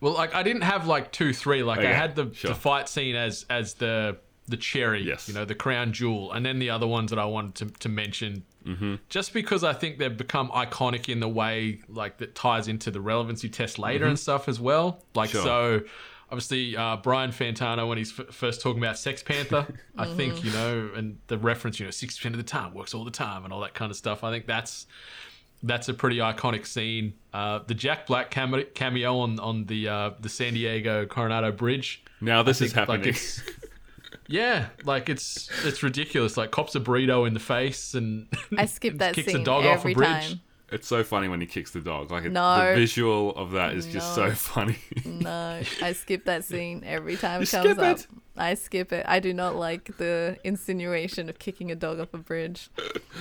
Well, like I didn't have like two, three. Like I had the, sure. the fight scene as as the the cherry, Yes. you know, the crown jewel, and then the other ones that I wanted to, to mention, mm-hmm. just because I think they've become iconic in the way like that ties into the relevancy test later and stuff as well. Like Sure. so. Obviously, uh, Brian Fantana, when he's f- first talking about Sex Panther, (laughs) I think, you know, and the reference, you know, 60% of the time works all the time and all that kind of stuff. I think that's that's a pretty iconic scene. Uh, the Jack Black cameo on on the uh, the San Diego Coronado Bridge. Now this I is think, like, happening. it's- (laughs) yeah, like it's it's ridiculous. Like cops a burrito in the face and I skip (laughs) that kicks scene a dog off a bridge. time. It's so funny when he kicks the dog. Like it, No. the visual of that is just so funny. No, I skip that (laughs) scene every time You it comes skip up. it? I skip it. I do not like the insinuation of kicking a dog off a bridge.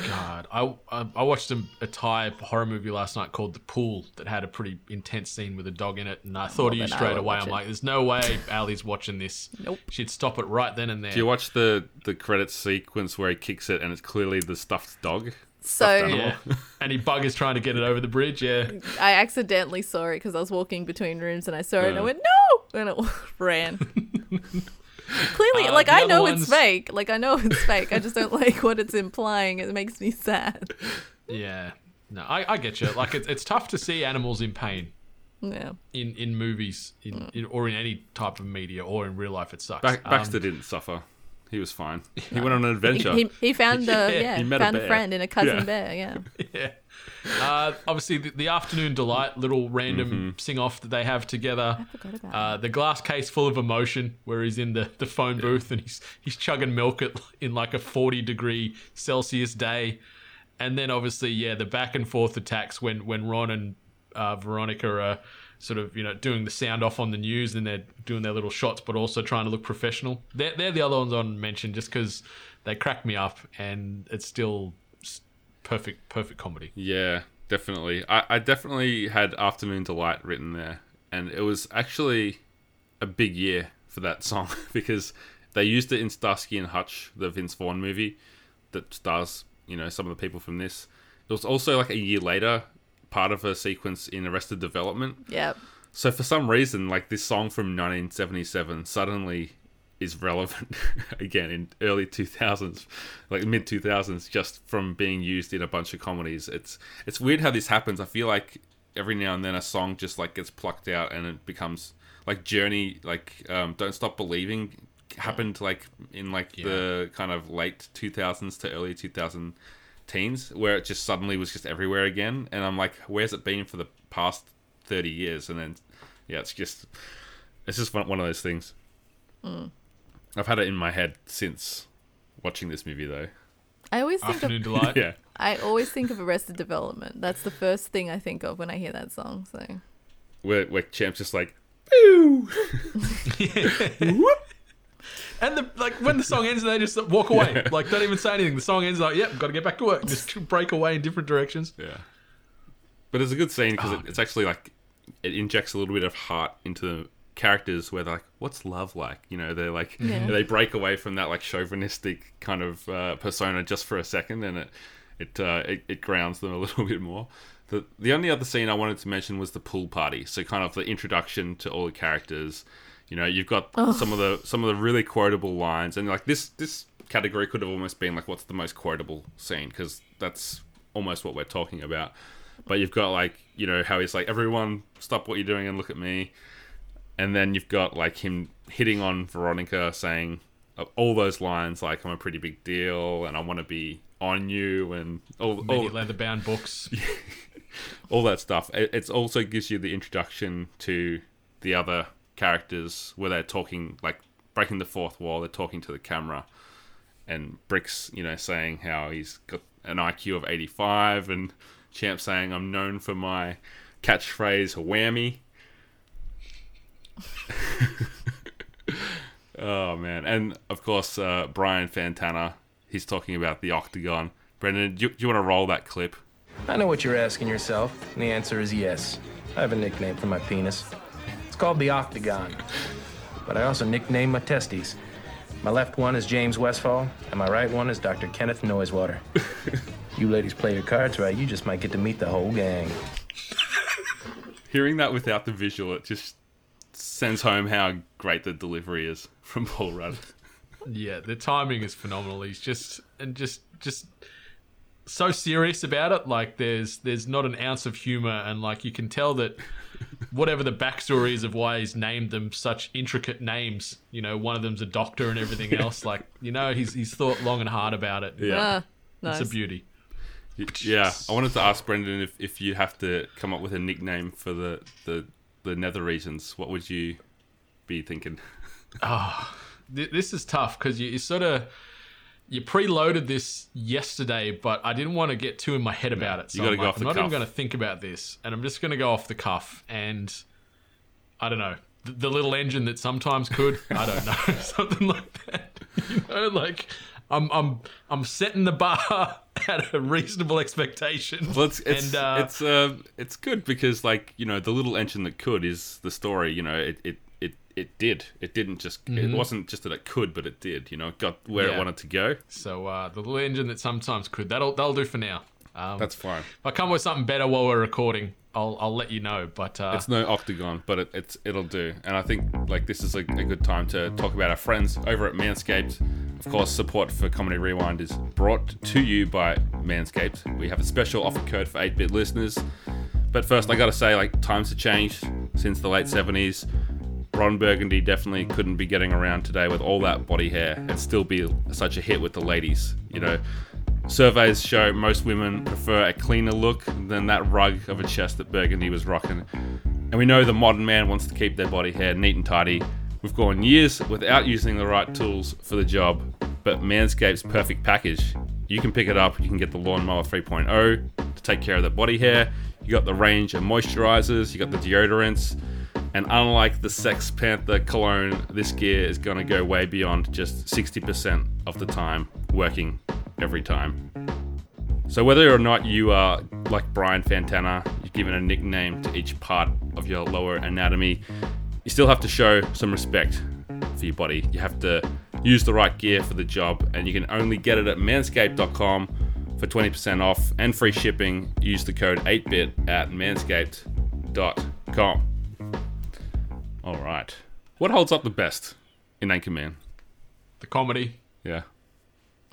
God, I I, I watched a, a Thai horror movie last night called The Pool that had a pretty intense scene with a dog in it, and I thought of you straight away. watch I'm it. like, there's no way Ali's watching this. Nope. She'd stop it right then and there. Do you watch the the credits sequence where he kicks it and it's clearly the stuffed dog? So animal. yeah, (laughs) and he buggers trying to get it over the bridge. Yeah, I accidentally saw it because I was walking between rooms and I saw it and I went no, and it (laughs) ran. (laughs) Clearly, Uh, like I know ones- it's fake. Like I know it's fake. I just don't like what it's implying. It makes me sad. yeah. No, I, I get you. Like it's it's tough to see animals in pain Yeah. in in movies, in, in or in any type of media or in real life. It sucks. Back, Um, Baxter didn't suffer. He was fine. (laughs) He went on an adventure. he, he found (laughs) a yeah, he met found a, bear. friend in a cousin Yeah. bear. Yeah. (laughs) yeah. Uh, obviously, the, the afternoon delight, little random Mm-hmm. sing off that they have together. I forgot about Uh, the glass case full of emotion, where he's in the, the phone booth and he's he's chugging milk at, in like a forty degree Celsius day, and then obviously yeah the back and forth attacks when when Ron and uh, Veronica are sort of you know doing the sound off on the news and they're doing their little shots, but also trying to look professional. They're they're the other ones on mention just because they crack me up and it's still perfect perfect comedy. Yeah, definitely. I, I definitely had Afternoon Delight written there, and it was actually a big year for that song (laughs) because they used it in Starsky and Hutch, the Vince Vaughn movie that stars, you know, some of the people from this. It was also like a year later, part of a sequence in Arrested Development. Yep. So for some reason, like this song from 1977 suddenly is relevant (laughs) again in early 2000s, like mid 2000s, just from being used in a bunch of comedies. It's it's weird how this happens. I feel like every now and then a song just like gets plucked out and it becomes like Journey, like um, Don't Stop Believing happened like in like the kind of late 2000s to early 2000 teens where it just suddenly was just everywhere again and i'm like where's it been for the past 30 years and then yeah it's just it's just one, one of those things mm. i've had it in my head since watching this movie though I always think Afternoon of delight. (laughs) yeah I always think of Arrested Development. That's the first thing I think of when I hear that song. So where, where champ's just like (laughs) (laughs) Pew! And the, like when the song ends, they just walk away. Like don't even say anything. The song ends like, "Yep, got to get back to work." (laughs) Just break away in different directions. yeah but it's a good scene because Oh, it, it's actually like it injects a little bit of heart into the characters where they're like what's love like you know they're like Yeah. they break away from that like chauvinistic kind of uh, persona just for a second and it it, uh, it it grounds them a (laughs) little bit more the the only other scene i wanted to mention was the pool party so kind of the introduction to all the characters you know you've got some of the some of the really quotable lines and like this this category could have almost been like what's the most quotable scene because that's almost what we're talking about but you've got like you know how he's like everyone stop what you're doing and look at me and then you've got like him hitting on Veronica saying uh, all those lines like I'm a pretty big deal and I want to be on you and all, Many all, leather bound books. (laughs) all that stuff. It it's also gives you the introduction to the other characters where they're talking like breaking the fourth wall. They're talking to the camera, and Bricks, you know, saying how he's got an IQ of 85, and Champ saying I'm known for my catchphrase "whammy." (laughs) oh man, and of course uh, Brian Fantana. He's talking about the octagon. Brendan, do you, do you want to roll that clip? I know what you're asking yourself, and the answer is yes. I have a nickname for my penis. It's called the Octagon. But I also nickname my testes. My left one is James Westfall, and my right one is Dr. Kenneth Noisewater. (laughs) you ladies play your cards right, you just might get to meet the whole gang. (laughs) hearing that without the visual, it just sends home how great the delivery is from Paul Rudd. Yeah, the timing is phenomenal. He's just and just just so serious about it. Like there's there's not an ounce of humor, and like you can tell that whatever the backstory is of why he's named them such intricate names. You know, one of them's a doctor and everything else. Like you know, he's he's thought long and hard about it. Yeah. ah, nice. It's a beauty. Yeah, I wanted to ask Brendan if, if you have to come up with a nickname for the, the, the nether regions, what would you be thinking? Th- This is tough because you, you sort of you preloaded this yesterday, but I didn't want to get too in my head about it. So You gotta I'm, go like, off I'm the not even going to think about this, and I'm just going to go off the cuff. And I don't know. the, the little engine that sometimes could. I don't know, (laughs) something like that. (laughs) You know, like I'm I'm I'm setting the bar (laughs) at a reasonable expectation. Well, it's it's And, uh, it's uh, it's good because like you know the little engine that could is the story. You know it it it, did. It didn't just. It wasn't just that it could, but it did. You know, it got where Mm-hmm. Yeah. it wanted to go. So uh, the little engine that sometimes could. That'll that'll do for now. Um, That's fine. if I come with something better while we're recording, I'll I'll let you know. But uh, It's no octagon, but it, it's it'll do. And I think like this is a, a good time to talk about our friends over at Manscaped. Of course, support for Comedy Rewind is brought to you by Manscaped. We have a special offer code for 8-bit listeners. But first, I gotta say, like times have changed since the late 70s. Ron Burgundy definitely couldn't be getting around today with all that body hair and still be such a hit with the ladies. You know, surveys show most women prefer a cleaner look than that rug of a chest that Burgundy was rocking. And we know the modern man wants to keep their body hair neat and tidy. We've gone years without using the right tools for the job, but Manscaped's perfect package. You can pick it up, you can get the Lawnmower 3.0 to take care of the body hair. You got the range of moisturizers, you got the deodorants, and unlike the Sex Panther cologne, this gear is going to go way beyond just 60% of the time working every time. So whether or not you are like Brian Fantana, you've given a nickname to each part of your lower anatomy, you still have to show some respect for your body. You have to use the right gear for the job, and you can only get it at manscaped.com for 20% off and free shipping. Use the code 8bit at manscaped.com. All right. What holds up the best in Anchorman? the comedy, Yeah.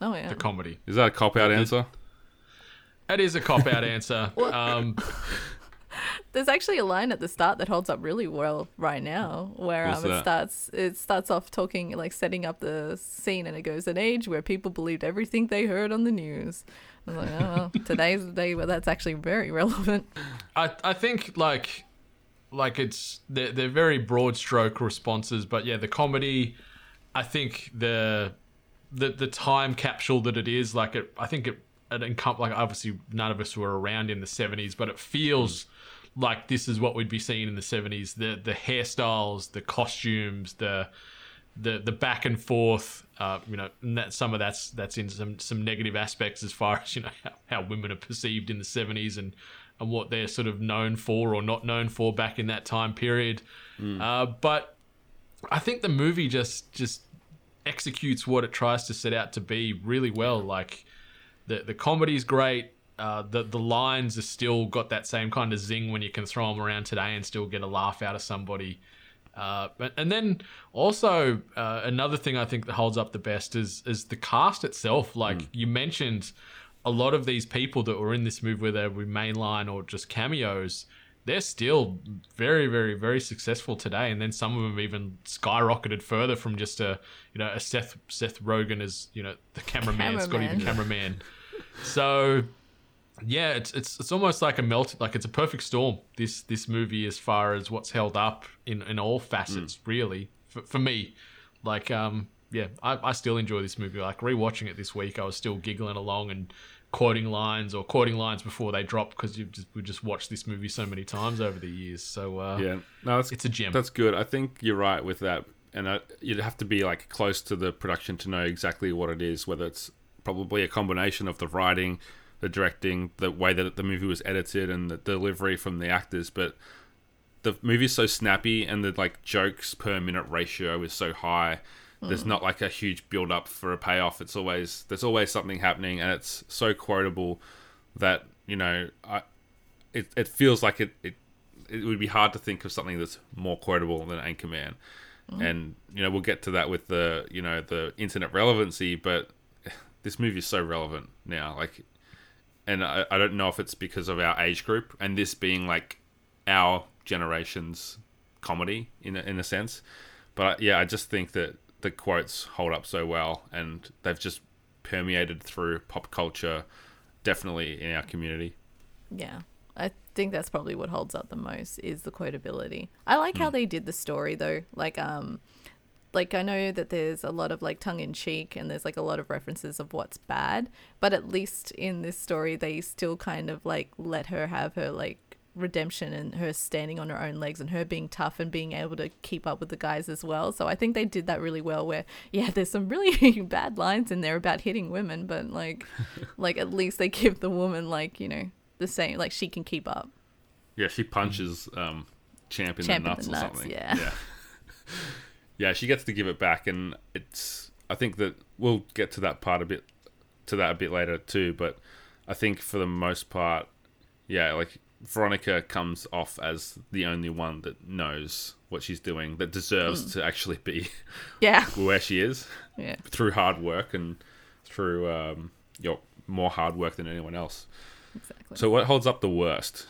Oh yeah. the comedy. Is that a cop out answer? That is a cop out (laughs) answer. Um, (laughs) There's actually a line at the start that holds up really well right now, where um, it that? starts it starts off talking like setting up the scene, and it goes an age where people believed everything they heard on the news. I was like, oh, (laughs) today's the day where that's actually very relevant. I I think like like it's they're, they're very broad stroke responses, but yeah, the comedy. I think the the the time capsule that it is like it. I think it it encom- like obviously none of us were around in the seventies, but it feels like this is what we'd be seeing in the seventies. The the hairstyles, the costumes, the the the back and forth. Uh, you know, that some of that's that's in some some negative aspects as far as you know how, how women are perceived in the seventies and and what they're sort of known for or not known for back in that time period. Uh, but I think the movie just just executes what it tries to set out to be really well. Like the the comedy's great. Uh, the the lines are still got that same kind of zing when you can throw them around today and still get a laugh out of somebody. Uh, and then also uh, another thing I think that holds up the best is is the cast itself. Like you mentioned, a lot of these people that were in this movie, whether they were mainline or just cameos, they're still very, very, very successful today. And then some of them even skyrocketed further from just a you know a Seth Seth Rogen as you know the cameraman, Scotty the Cameraman. cameraman. So yeah, it's it's it's almost like a melt like it's a perfect storm. This this movie as far as what's held up in in all facets, really for, for me. Like um yeah, I, I still enjoy this movie. Like rewatching it this week, I was still giggling along and quoting lines or quoting lines before they drop because you just we just watched this movie so many times over the years. So uh, Yeah, no, that's, It's a gem. That's good. I think you're right with that, and uh, you'd have to be like close to the production to know exactly what it is. Whether it's probably a combination of the writing, the directing, the way that the movie was edited, and the delivery from the actors. But the movie's so snappy, and the like jokes per minute ratio is so high. There's not like a huge build up for a payoff. It's always there's always something happening, and it's so quotable that you know I it, it feels like it, it it would be hard to think of something that's more quotable than Anchorman. Mm-hmm. And you know we'll get to that with the you know the internet relevancy, but (sighs) this movie is so relevant now. Like, and I, I don't know if it's because of our age group and this being like our generation's comedy in a, in a sense. But yeah, I just think that the quotes hold up so well, and they've just permeated through pop culture, definitely in our community. Yeah. I think that's probably what holds up the most is the quotability. I like how they did the story though. Like um like I know that there's a lot of like tongue in cheek and there's like a lot of references of what's bad, but at least in this story they still kind of like let her have her like redemption and her standing on her own legs and her being tough and being able to keep up with the guys as well. So I think they did that really well where yeah, (laughs) there's some really (laughs) bad lines in there about hitting women, but like (laughs) like at least they give the woman like, you know, the same like she can keep up. Yeah, she punches um, Champ in Champ the in nuts the or nuts, something. yeah. yeah. Yeah, she gets to give it back, and it's. I think that we'll get to that part a bit, to that a bit later too. But I think for the most part, yeah, like Veronica comes off as the only one that knows what she's doing, that deserves to actually be (laughs) Yeah. (laughs) where she is Yeah. through hard work and through um, your more hard work than anyone else. Exactly. So, what holds up the worst?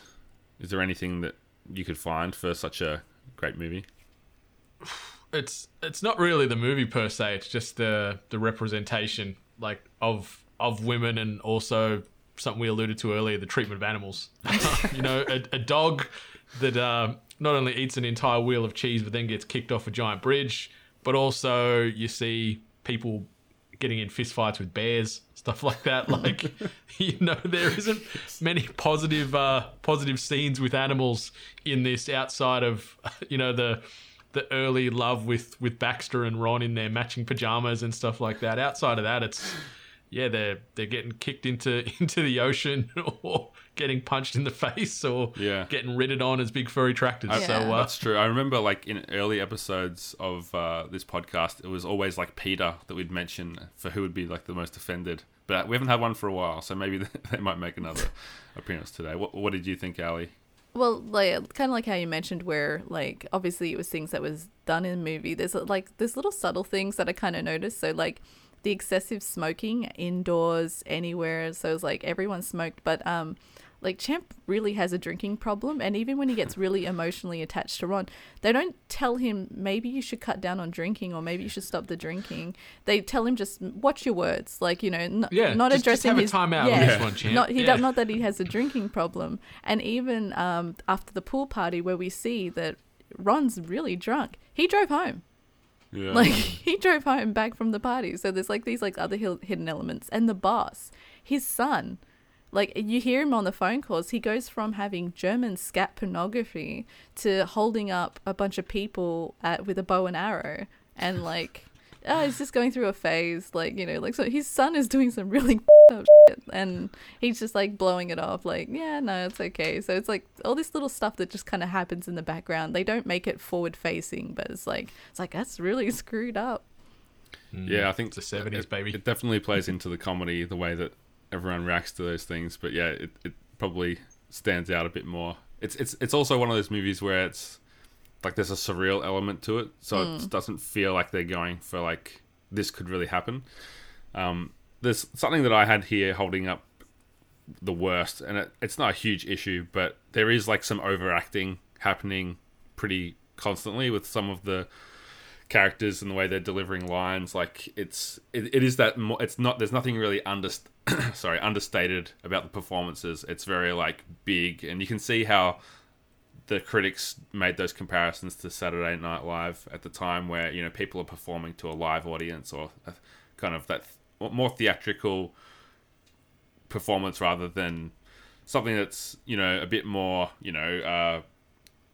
Is there anything that you could find for such a great movie? it's it's not really the movie per se. It's just the the representation like of of women and also something we alluded to earlier, the treatment of animals. (laughs) you know, a, a dog that uh, not only eats an entire wheel of cheese but then gets kicked off a giant bridge, but also you see people getting in fistfights with bears, stuff (laughs) like that. Like, (laughs) you know, there isn't many positive uh, positive scenes with animals in this outside of you know the the early love with with Baxter and Ron in their matching pajamas and stuff like that. Outside of that, it's yeah, they're they're getting kicked into (laughs) into the ocean (laughs) or getting punched in the face or Yeah. getting ritted on as big furry tractors. Yeah. So uh, That's true. I remember, like in early episodes of uh, this podcast, it was always like Peter that we'd mention for who would be like the most offended. But we haven't had one for a while, so maybe (laughs) they might make another appearance today. What, what did you think, Ali? Well, like kind of like how you mentioned, where like obviously it was things that was done in the movie. There's like there's little subtle things that I kind of noticed. So like the excessive smoking indoors, anywhere. So it's like everyone smoked, but um, like Champ really has a drinking problem, and even when he gets really emotionally attached to Ron, they don't tell him maybe you should cut down on drinking or maybe you should stop the drinking. They tell him just watch your words, like you know, n- Yeah, not just- just addressing a his timeout on yeah, this one. Not he Yeah. not that he has a drinking problem, and even um, after the pool party where we see that Ron's really drunk, he drove home. Yeah. Like (laughs) he drove home back from the party. So there's like these like other hidden elements, and the boss, his son. Like you hear him on the phone calls, he goes from having German scat pornography to holding up a bunch of people at, with a bow and arrow, and like, oh, he's just going through a phase. Like you know, like so his son is doing some really (laughs) up shit, and he's just like blowing it off. Like yeah, no, it's okay. So it's like all this little stuff that just kind of happens in the background. They don't make it forward facing, but it's like it's like that's really (laughs) screwed up. Mm. yeah, I think It's the 70s, baby. It definitely plays into the comedy, the way that everyone reacts to those things. But yeah, it, it probably stands out a bit more. It's it's it's also one of those movies where it's like there's a surreal element to it, so it doesn't feel like they're going for like this could really happen. Um, there's something that I had here holding up the worst, and it, it's not a huge issue, but there is like some overacting happening pretty constantly with some of the characters and the way they're delivering lines. Like it's it, it is that mo- it's not there's nothing really under (coughs) sorry understated about the performances. It's very like big, and you can see how the critics made those comparisons to Saturday Night Live at the time, where you know people are performing to a live audience or a, kind of that th- more theatrical performance rather than something that's you know a bit more you know uh,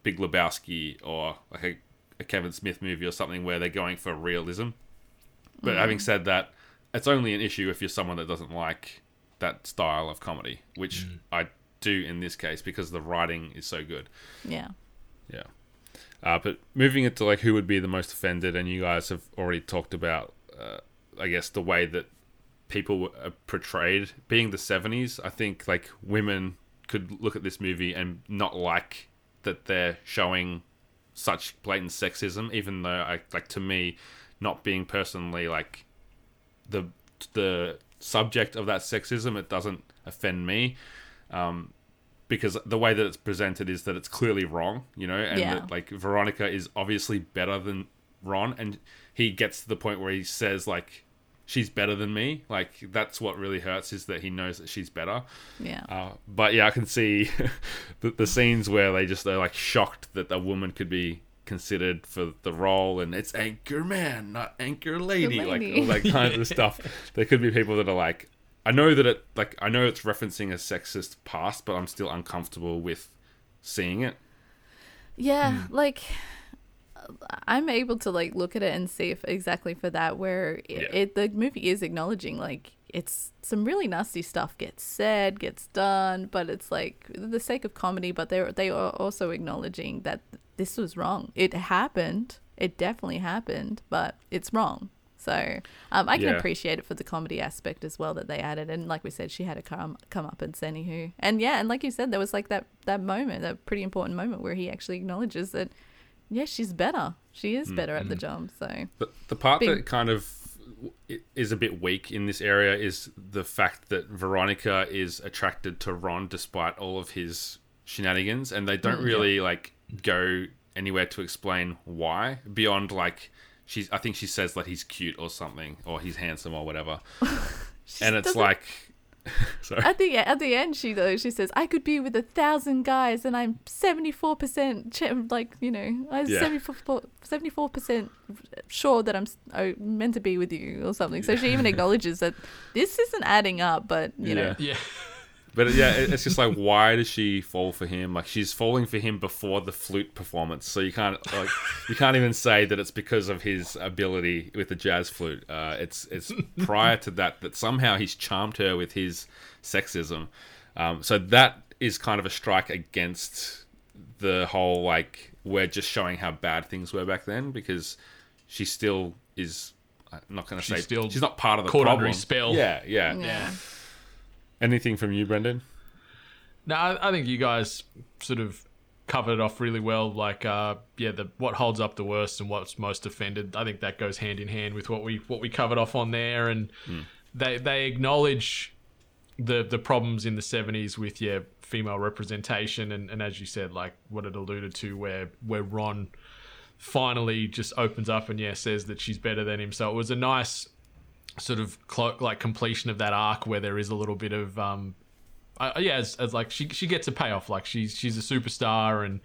Big Lebowski or like a, a Kevin Smith movie or something where they're going for realism. But having said that, it's only an issue if you're someone that doesn't like that style of comedy, which I do in this case because the writing is so good. Yeah. Yeah. Uh, but moving it to like who would be the most offended, and you guys have already talked about, uh, I guess, the way that people were uh, portrayed. Being the 70s, I think like women could look at this movie and not like that they're showing such blatant sexism, even though I like to me, not being personally like the the subject of that sexism, it doesn't offend me. Um, because the way that it's presented is that it's clearly wrong, you know, and Yeah. that like Veronica is obviously better than Ron, and he gets to the point where he says like she's better than me. Like that's what really hurts is that he knows that she's better. Yeah. Uh, but yeah, I can see (laughs) the, the scenes where they just are like shocked that a woman could be considered for the role, and it's anchor man, not anchor lady, like lady. all that kind of (laughs) stuff. There could be people that are like, I know that it like I know it's referencing a sexist past, but I'm still uncomfortable with seeing it. Yeah, hmm. like I'm able to like look at it and see if exactly for that where it, Yeah. it the movie is acknowledging like it's some really nasty stuff gets said, gets done, but it's like the sake of comedy, but they they are also acknowledging that this was wrong. It happened. It definitely happened, but it's wrong. So um, I can Yeah. appreciate it for the comedy aspect as well that they added, and like we said, she had a come come up and say, anywho, and yeah, and like you said, there was like that that moment, that pretty important moment where he actually acknowledges that yeah, she's better. She is better at the job. So The, the part Big- that kind of is a bit weak in this area is the fact that Veronica is attracted to Ron despite all of his shenanigans, and they don't really like go anywhere to explain why beyond like she's. I think she says that he's cute or something, or he's handsome or whatever, (laughs) and it's doesn't- like, (laughs) sorry, at the at the end, she though she says, "I could be with a thousand guys, and I'm seventy four percent like you know, I'm Yeah. 74 percent sure that I'm oh, meant to be with you or something." So she even (laughs) acknowledges that this isn't adding up, but you know, Yeah. Yeah. But yeah, it's just like, why does she fall for him? Like she's falling for him before the flute performance, so you can't like you can't even say that it's because of his ability with the jazz flute. Uh, it's it's prior to that that somehow he's charmed her with his sexism. Um, so that is kind of a strike against the whole like we're just showing how bad things were back then because she still is. I'm not going to say still she's not part of the caught under his spell. Yeah, yeah, yeah. Anything from you, Brendan? No, I, I think you guys sort of covered it off really well. Like, uh, yeah, the what holds up the worst and what's most offended. I think that goes hand in hand with what we what we covered off on there, and they they acknowledge the the problems in the seventies with yeah female representation, and, and as you said, like what it alluded to, where where Ron finally just opens up and yeah says that she's better than him. So it was a nice sort of clo- like completion of that arc where there is a little bit of um uh, yeah as, as like she she gets a payoff like she's she's a superstar and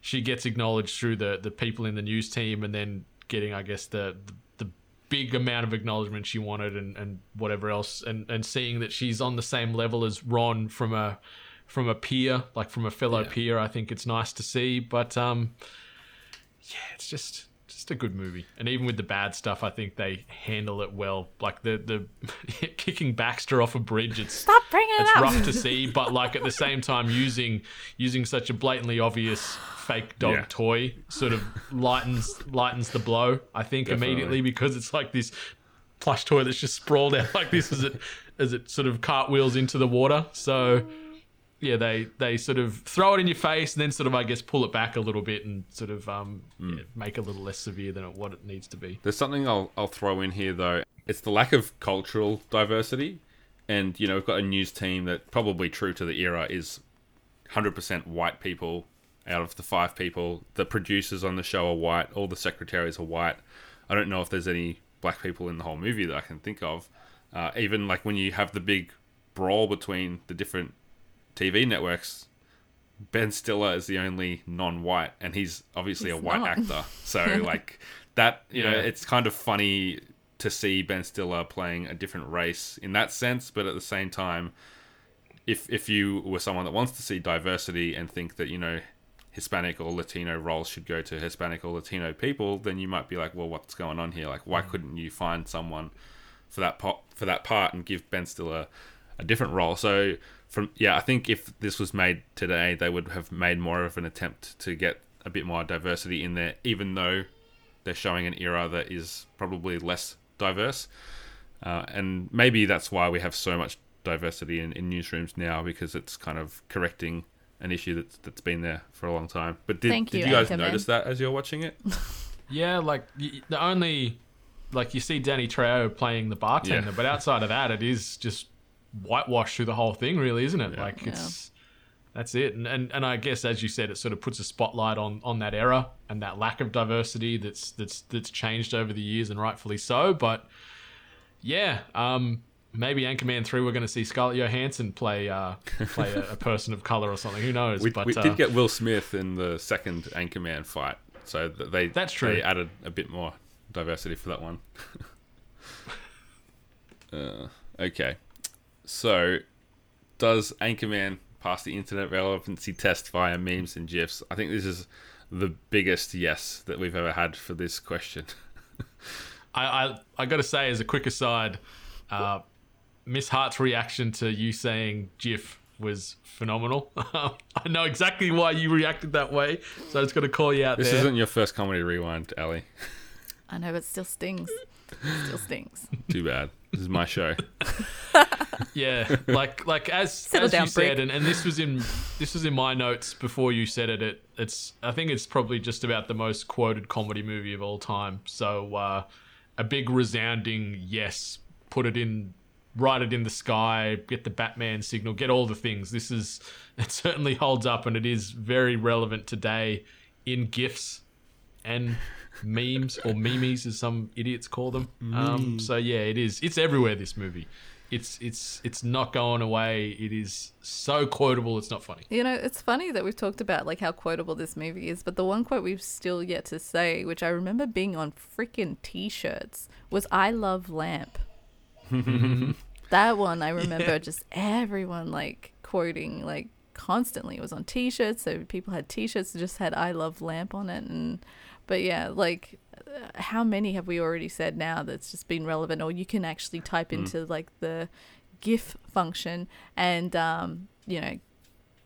she gets acknowledged through the the people in the news team and then getting I guess the the, the big amount of acknowledgement she wanted and, and whatever else and and seeing that she's on the same level as Ron from a from a peer like from a fellow peer I think it's nice to see. But um yeah it's just just a good movie and even with the bad stuff I think they handle it well like the the (laughs) kicking Baxter off a bridge it's Stop bringing it it's up. rough to (laughs) see, but like at the same time, using using such a blatantly obvious fake dog Yeah. toy sort of lightens lightens the blow. I think Definitely. immediately because it's like this plush toy that's just sprawled out like this as it as it sort of cartwheels into the water. So yeah, they they sort of throw it in your face and then sort of I guess pull it back a little bit and sort of um Hmm. yeah, make it a little less severe than what it needs to be. There's something I'll I'll throw in here though. It's the lack of cultural diversity, and you know we've got a news team that probably true to the era is 100% white people out of the five people. The producers on the show are white. All the secretaries are white. I don't know if there's any black people in the whole movie that I can think of. Uh, even like when you have the big brawl between the different TV networks, Ben Stiller is the only non-white, and he's obviously a white not. actor. So (laughs) like that, you know, Yeah. it's kind of funny to see Ben Stiller playing a different race in that sense, but at the same time, if if you were someone that wants to see diversity and think that you know Hispanic or Latino roles should go to Hispanic or Latino people, then you might be like, well, what's going on here? Like, why mm. couldn't you find someone for that part for that part and give Ben Stiller a different role? So from yeah, I think if this was made today, they would have made more of an attempt to get a bit more diversity in there, even though they're showing an era that is probably less diverse. Uh, and maybe that's why we have so much diversity in, in newsrooms now because it's kind of correcting an issue that's that's been there for a long time. But did, Thank did you, you guys Anchorman. notice that as you're watching it? (laughs) Yeah, like the only like you see Danny Trejo playing the bartender, Yeah. but outside of that, it is just whitewash through the whole thing, really, isn't it? Yeah. Like it's that's it, and, and and I guess as you said, it sort of puts a spotlight on on that era and that lack of diversity that's that's that's changed over the years, and rightfully so. But yeah, um, maybe Anchorman three, we're going to see Scarlett Johansson play uh, (laughs) play a, a person of color or something. Who knows? We, but we uh, did get Will Smith in the second Anchorman fight, so they That's true. They added a bit more diversity for that one. (laughs) uh, okay, so does Anchorman pass the internet relevancy test via memes and gifs. I think this is the biggest yes that we've ever had for this question. (laughs) I, I, I got to say, as a quick aside, uh, Miss Hart's reaction to you saying GIF was phenomenal. (laughs) I know exactly why you reacted that way, so I just got to call you out This there. isn't your first comedy rewind, Ali. I know, but still stings. Still stings. Too bad. This is my show. (laughs) Yeah, like like as Settle as down, you said, Brick. and, and this was in this was in my notes before you said it. It it's I think it's probably just about the most quoted comedy movie of all time. So uh, a big resounding yes. Put it in, write it in the sky. Get the Batman signal. Get all the things. This is (laughs) it certainly holds up, and it is very relevant today in gifs and memes or memes as some idiots call them. Um, so yeah, it is. It's everywhere. This movie. It's it's it's not going away. It is so quotable. It's not funny. You know, it's funny that we've talked about like how quotable this movie is, but the one quote we've still yet to say, which I remember being on freaking t-shirts, was "I love lamp." (laughs) that one I remember just everyone like quoting like constantly. It was on t-shirts, so people had t-shirts that just had "I love lamp" on it, and but yeah, like uh, how many have we already said now that's just been relevant, or you can actually type into like the GIF function and um, you know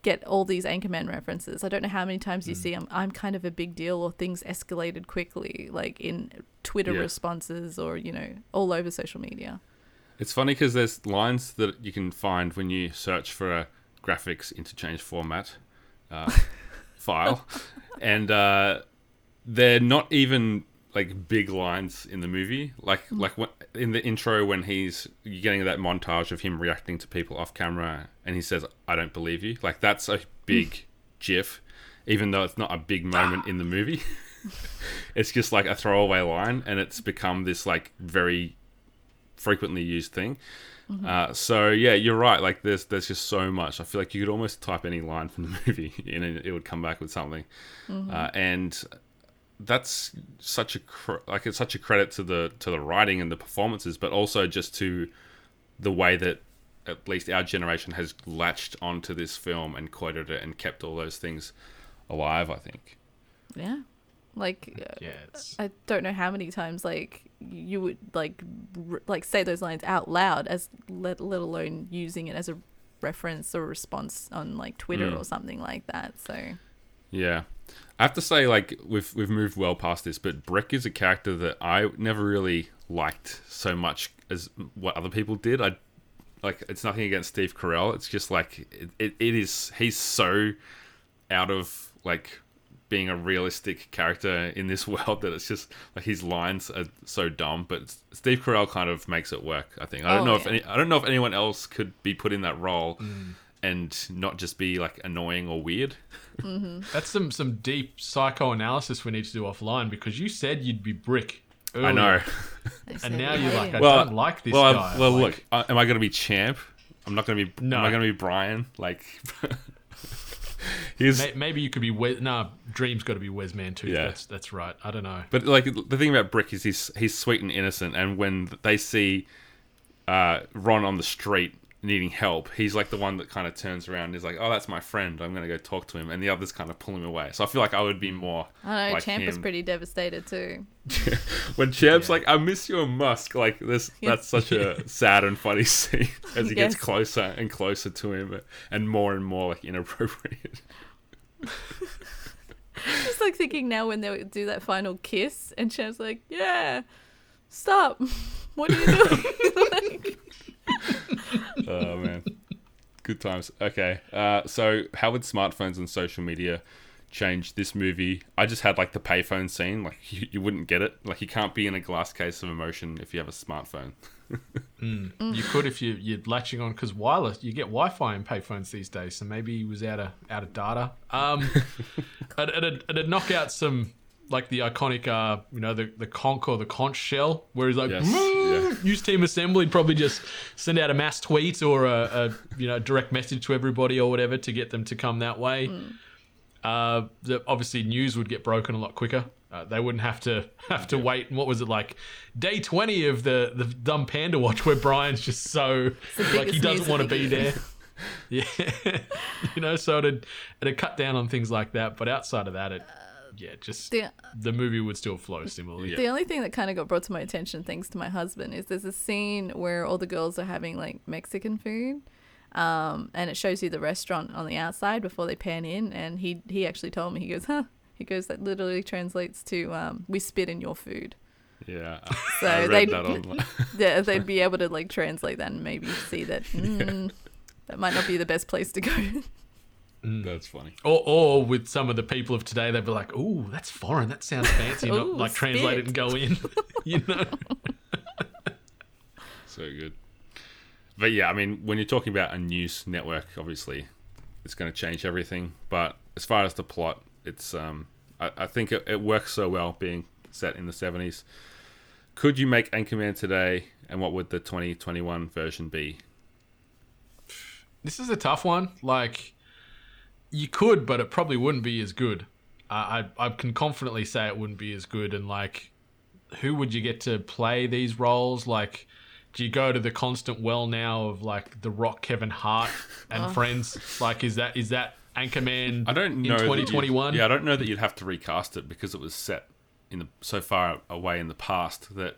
get all these Anchorman references. I don't know how many times you see I'm, I'm kind of a big deal or things escalated quickly, like in Twitter Yeah. responses or, you know, all over social media. It's funny because there's lines that you can find when you search for a graphics interchange format uh, (laughs) file, and uh, they're not even like big lines in the movie. Like hmm. like when, in the intro when he's you're getting that montage of him reacting to people off camera, and he says, "I don't believe you." Like that's a big hmm. GIF, even though it's not a big moment in the ah. movie. (laughs) it's just like a throwaway line, and it's become this like very frequently used thing. Mm-hmm. Uh, so yeah, you're right. Like there's there's just so much. I feel like you could almost type any line from the (laughs) movie and it, it would come back with something. Mm-hmm. Uh, and that's such a cr- like it's such a credit to the to the writing and the performances, but also just to the way that at least our generation has latched onto this film and quoted it and kept all those things alive. I think. Yeah. Like, uh, Yeah, it's I don't know how many times like you would like r- like say those lines out loud as let, let alone using it as a reference or response on like Twitter Mm. or something like that. So Yeah. I have to say, like we've we've moved well past this, but Brick is a character that I never really liked so much as what other people did. I like it's nothing against Steve Carell. It's just like it, it, it is. He's so out of like being a realistic character in this (laughs) world that it's just like his lines are so dumb. But Steve Carell kind of makes it work. I think. I don't Oh, know if any. I don't know if anyone else could be put in that role. Mm. And not just be like annoying or weird. that's some some deep psychoanalysis we need to do offline because you said you'd be brick. I know. And now you're like, him. I well, don't like this well, guy. well, Like, look, uh, am I going to be champ? I'm not going to be. No. Am I going to be Brian? Like, (laughs) he's. maybe you could be Wes. Nah, Dream's got to be Wes Man too. Yeah. That's that's right. I don't know. But like the thing about Brick is he's he's sweet and innocent, and when they see uh, Ron on the street needing help, he's like the one that kind of turns around and is like, "Oh, that's my friend. I'm going to go talk to him," and the others kind of pull him away. So I feel like I would be more. I know like Champ was him. pretty devastated too. (laughs) when Champ's like, "I miss you, Musk." Like this, Yeah. that's such a (laughs) sad and funny scene (laughs) as he gets closer and closer to him, and more and more like inappropriate. Just like thinking now when they do that final kiss, and Champ's like, "Yeah, stop. What are you doing?" like, oh man, good times. Okay, uh, so how would smartphones and social media change this movie? I just had like the payphone scene. Like (laughs) you, you wouldn't get it. Like you can't be in a glass case of emotion if you have a smartphone. (laughs) You could if you you're latching on because wireless. You get Wi-Fi in payphones these days, so maybe he was out of out of data. Um, (laughs) it, it'd, it'd knock out some like the iconic, uh, you know, the the conch or the conch shell, where he's like, Yes, "Mm," yeah. use team assembly. He'd probably just send out a mass tweet or a, a you know direct message to everybody or whatever to get them to come that way. Uh, the, obviously, news would get broken a lot quicker. Uh, they wouldn't have to (laughs) have to wait. And what was it like? Day twenty of the the dumb panda watch, where Brian's just so like he doesn't want to be there. (laughs) Yeah, (laughs) you know, so it'd it'd cut down on things like that. But outside of that, it yeah, just The, the movie would still flow similarly. Yeah. the only thing that kind of got brought to my attention, thanks to my husband, is there's a scene where all the girls are having like Mexican food. Um, and it shows you the restaurant on the outside before they pan in. And he, he actually told me, he goes, huh? He goes, that literally translates to, um, we spit in your food. Yeah. (laughs) So I read they'd, that online. (laughs) yeah, they'd be (laughs) able to like translate that and maybe see that mm, that might not be the best place to go. That's funny. Or, or with some of the people of today, they'd be like, "Oh, that's foreign. That sounds fancy." Not (laughs) Ooh, like translate it and go in. (laughs) you know. (laughs) So good. But yeah, I mean, when you're talking about a news network, obviously, it's going to change everything. But as far as the plot, it's um, I, I think it, it works so well being set in the 70s. Could you make Anchorman today, and what would the 2021 version be? This is a tough one. Like, you could, but it probably wouldn't be as good. Uh, I I can confidently say it wouldn't be as good. And like, who would you get to play these roles? Like, do you go to the constant well now of like The Rock, Kevin Hart, and friends? Like, is that is that Anchorman? I don't know. 2021. Yeah, I don't know that you'd have to recast it because it was set in the so far away in the past that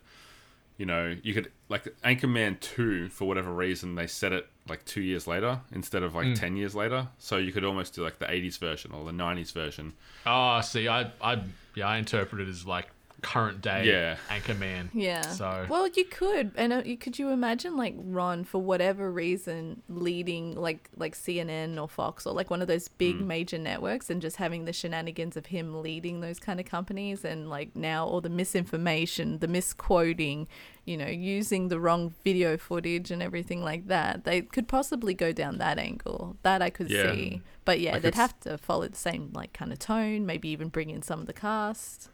you know you could like Anchorman two for whatever reason they set it like two years later instead of like hmm. ten years later. So you could almost do like the '80s version or the '90s version. Oh, see, I, I, yeah, I interpret it as like current day Yeah. Anchorman. Yeah. So well, you could, and uh, you, could you imagine like Ron for whatever reason leading like like CNN or Fox or like one of those big hmm. major networks and just having the shenanigans of him leading those kind of companies and like now all the misinformation, the misquoting, you know, using the wrong video footage and everything like that. They could possibly go down that angle. That I could Yeah. see. But yeah, Like they'd have to follow the same like kind of tone, maybe even bring in some of the cast.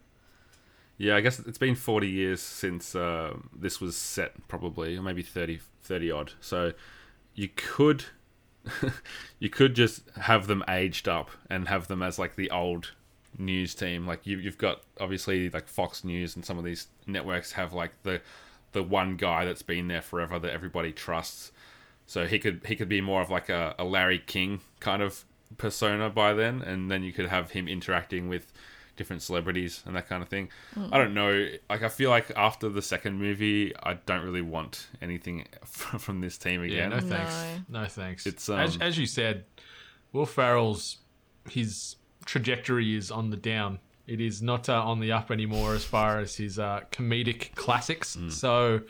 Yeah, I guess it's been 40 years since uh, this was set, probably, or maybe 30, 30 odd. So you could, (laughs) you could just have them aged up and have them as like the old news team. Like you, you've got obviously like Fox News and some of these networks have like the the one guy that's been there forever that everybody trusts. So he could he could be more of like a, a Larry King kind of persona by then, and then you could have him interacting with different celebrities and that kind of thing. I don't know. Like I feel like after the second movie, I don't really want anything (laughs) from, from this team yeah, again. no thanks, no, thanks. It's, as um, as you said, Will Ferrell's his trajectory is on the down. It is not uh, on the up anymore as far as his uh, comedic classics. Mm. So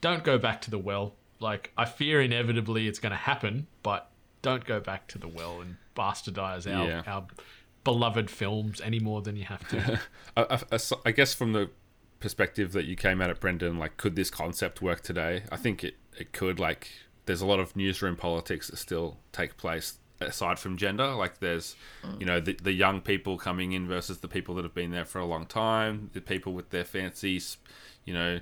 don't go back to the well. Like I fear inevitably it's going to happen, but don't go back to the well and bastardize our Yeah. our beloved films any more than you have to. (laughs) I guess from the perspective that you came at it, Brendan, like, could this concept work today? I think it, it could. Like, there's a lot of newsroom politics that still take place aside from gender. Like, there's, you know, the, the young people coming in versus the people that have been there for a long time, the people with their fancy, you know,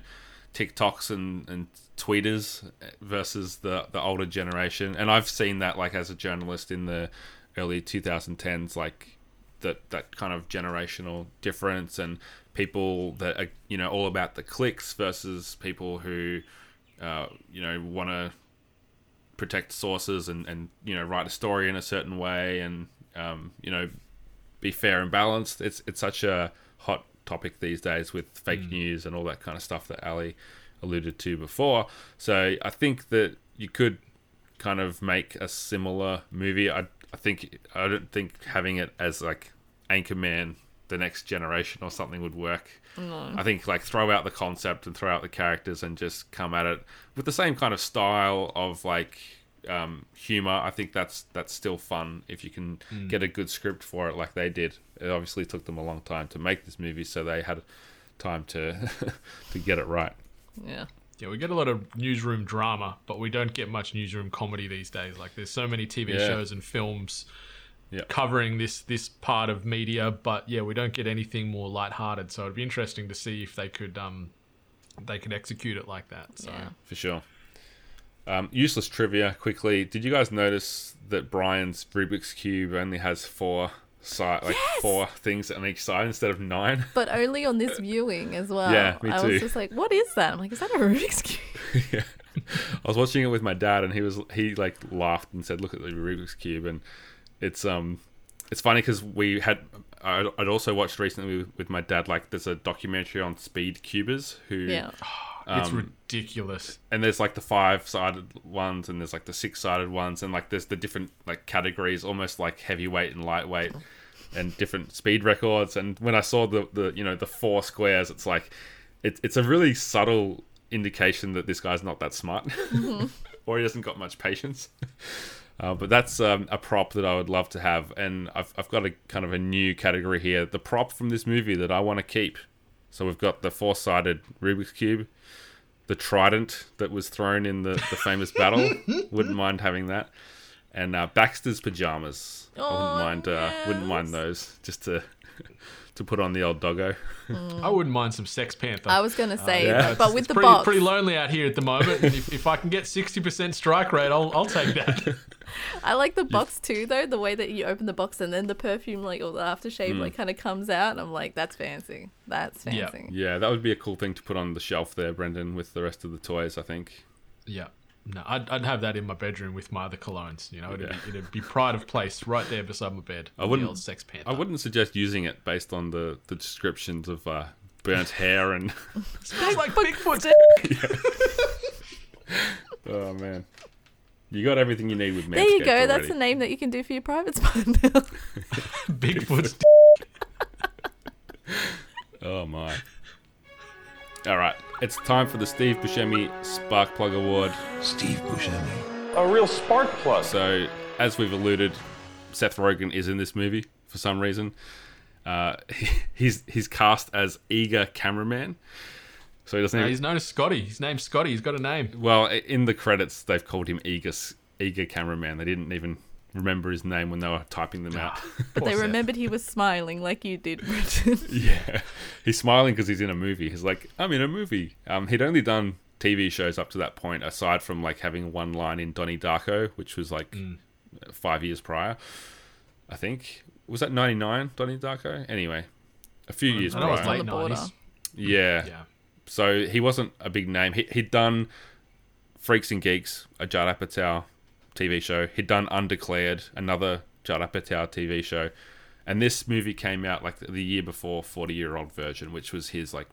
TikToks and, and tweeters versus the, the older generation. And I've seen that, like, as a journalist in the early 2010s, like, that that kind of generational difference and people that are you know all about the clicks versus people who uh, you know want to protect sources and and you know write a story in a certain way and um, you know be fair and balanced it's it's such a hot topic these days with fake news and all that kind of stuff that Ali alluded to before so I think that you could kind of make a similar movie. I I think I don't think having it as like Anchorman, the next generation or something would work. I think like throw out the concept and throw out the characters and just come at it with the same kind of style of like um, humor. I think that's that's still fun if you can get a good script for it, like they did. It obviously took them a long time to make this movie, so they had time to (laughs) to get it right. Yeah. Yeah, we get a lot of newsroom drama, but we don't get much newsroom comedy these days. Like there's so many TV Yeah. shows and films Yeah. covering this this part of media, but yeah, we don't get anything more lighthearted. So it'd be interesting to see if they could um they could execute it like that. So Yeah. for sure. Um, useless trivia quickly. Did you guys notice that Brian's Rubik's cube only has four side, like Yes! four things on each side instead of nine? (laughs) But only on this viewing as well. Yeah, me too. I was just like, what is that? I'm like, is that a Rubik's Cube? (laughs) yeah. I was watching it with my dad, and he was he like laughed and said, "Look at the Rubik's cube," and it's um, it's funny because we had I'd, I'd also watched recently with, with my dad like there's a documentary on speed cubers who Yeah. (gasps) it's Um, ridiculous. and there's like the five sided ones and there's like the six sided ones and like there's the different like categories almost like heavyweight and lightweight and different speed records and when i saw the the you know the four squares it's like it, it's a really subtle indication that this guy's not that smart (laughs) or he hasn't got much patience (laughs) uh, but that's um, a prop that I would love to have, and I've, I've got a kind of a new category here. The prop from this movie that I want to keep. So we've got the four-sided Rubik's cube, the trident that was thrown in the, the famous battle. (laughs) Wouldn't mind having that, and uh, Baxter's pajamas. I Oh, wouldn't mind. Uh, Wouldn't mind those just to to put on the old doggo. I wouldn't mind some Sex Panther. I was gonna uh, say, yeah. but with it's the pretty, box, pretty lonely out here at the moment. And if, if I can get sixty percent strike rate, I'll I'll take that. I like the box too, though. The way that you open the box and then the perfume, like or the aftershave, mm. like kind of comes out. And I'm like, that's fancy. That's Yeah. fancy. Yeah, that would be a cool thing to put on the shelf there, Brendan, with the rest of the toys. I think. yeah. No, I'd, I'd have that in my bedroom with my other colognes. You know, it'd, Yeah. be, it'd be pride of place right there beside my bed. I wouldn't- The old Sex Panther. I wouldn't suggest using it based on the, the descriptions of uh, burnt hair and. (laughs) Smells like Bigfoot. (laughs) oh man, you got everything you need with Manscaped There you go. Already. That's the name that you can do for your private spot now. (laughs) Bigfoot's. Oh my. All right, it's time for the Steve Buscemi Spark Plug Award. Steve Buscemi. A real spark plug. So, as we've alluded, Seth Rogen is in this movie for some reason. Uh, (laughs) he's he's cast as eager cameraman. So he doesn't. No, even, he's known as Scotty. His name's Scotty. He's got a name. Well, in the credits, they've called him eager eager cameraman. They didn't even remember his name when they were typing them out. (laughs) (laughs) but they remembered he was smiling like you did, Brendan. (laughs) yeah, he's smiling because he's in a movie. He's like, I'm in a movie. Um, he'd only done TV shows up to that point, aside from like having one line in Donnie Darko, which was like five years prior. I think was that '99 Donnie Darko. Anyway, a few years I know was prior. on late the border. 90s. Yeah. Yeah. So he wasn't a big name. He, he'd done Freaks and Geeks, a Judd Apatow TV show. He'd done Undeclared, another Judd Apatow TV show. And this movie came out like the year before 40 Year Old Virgin, which was his like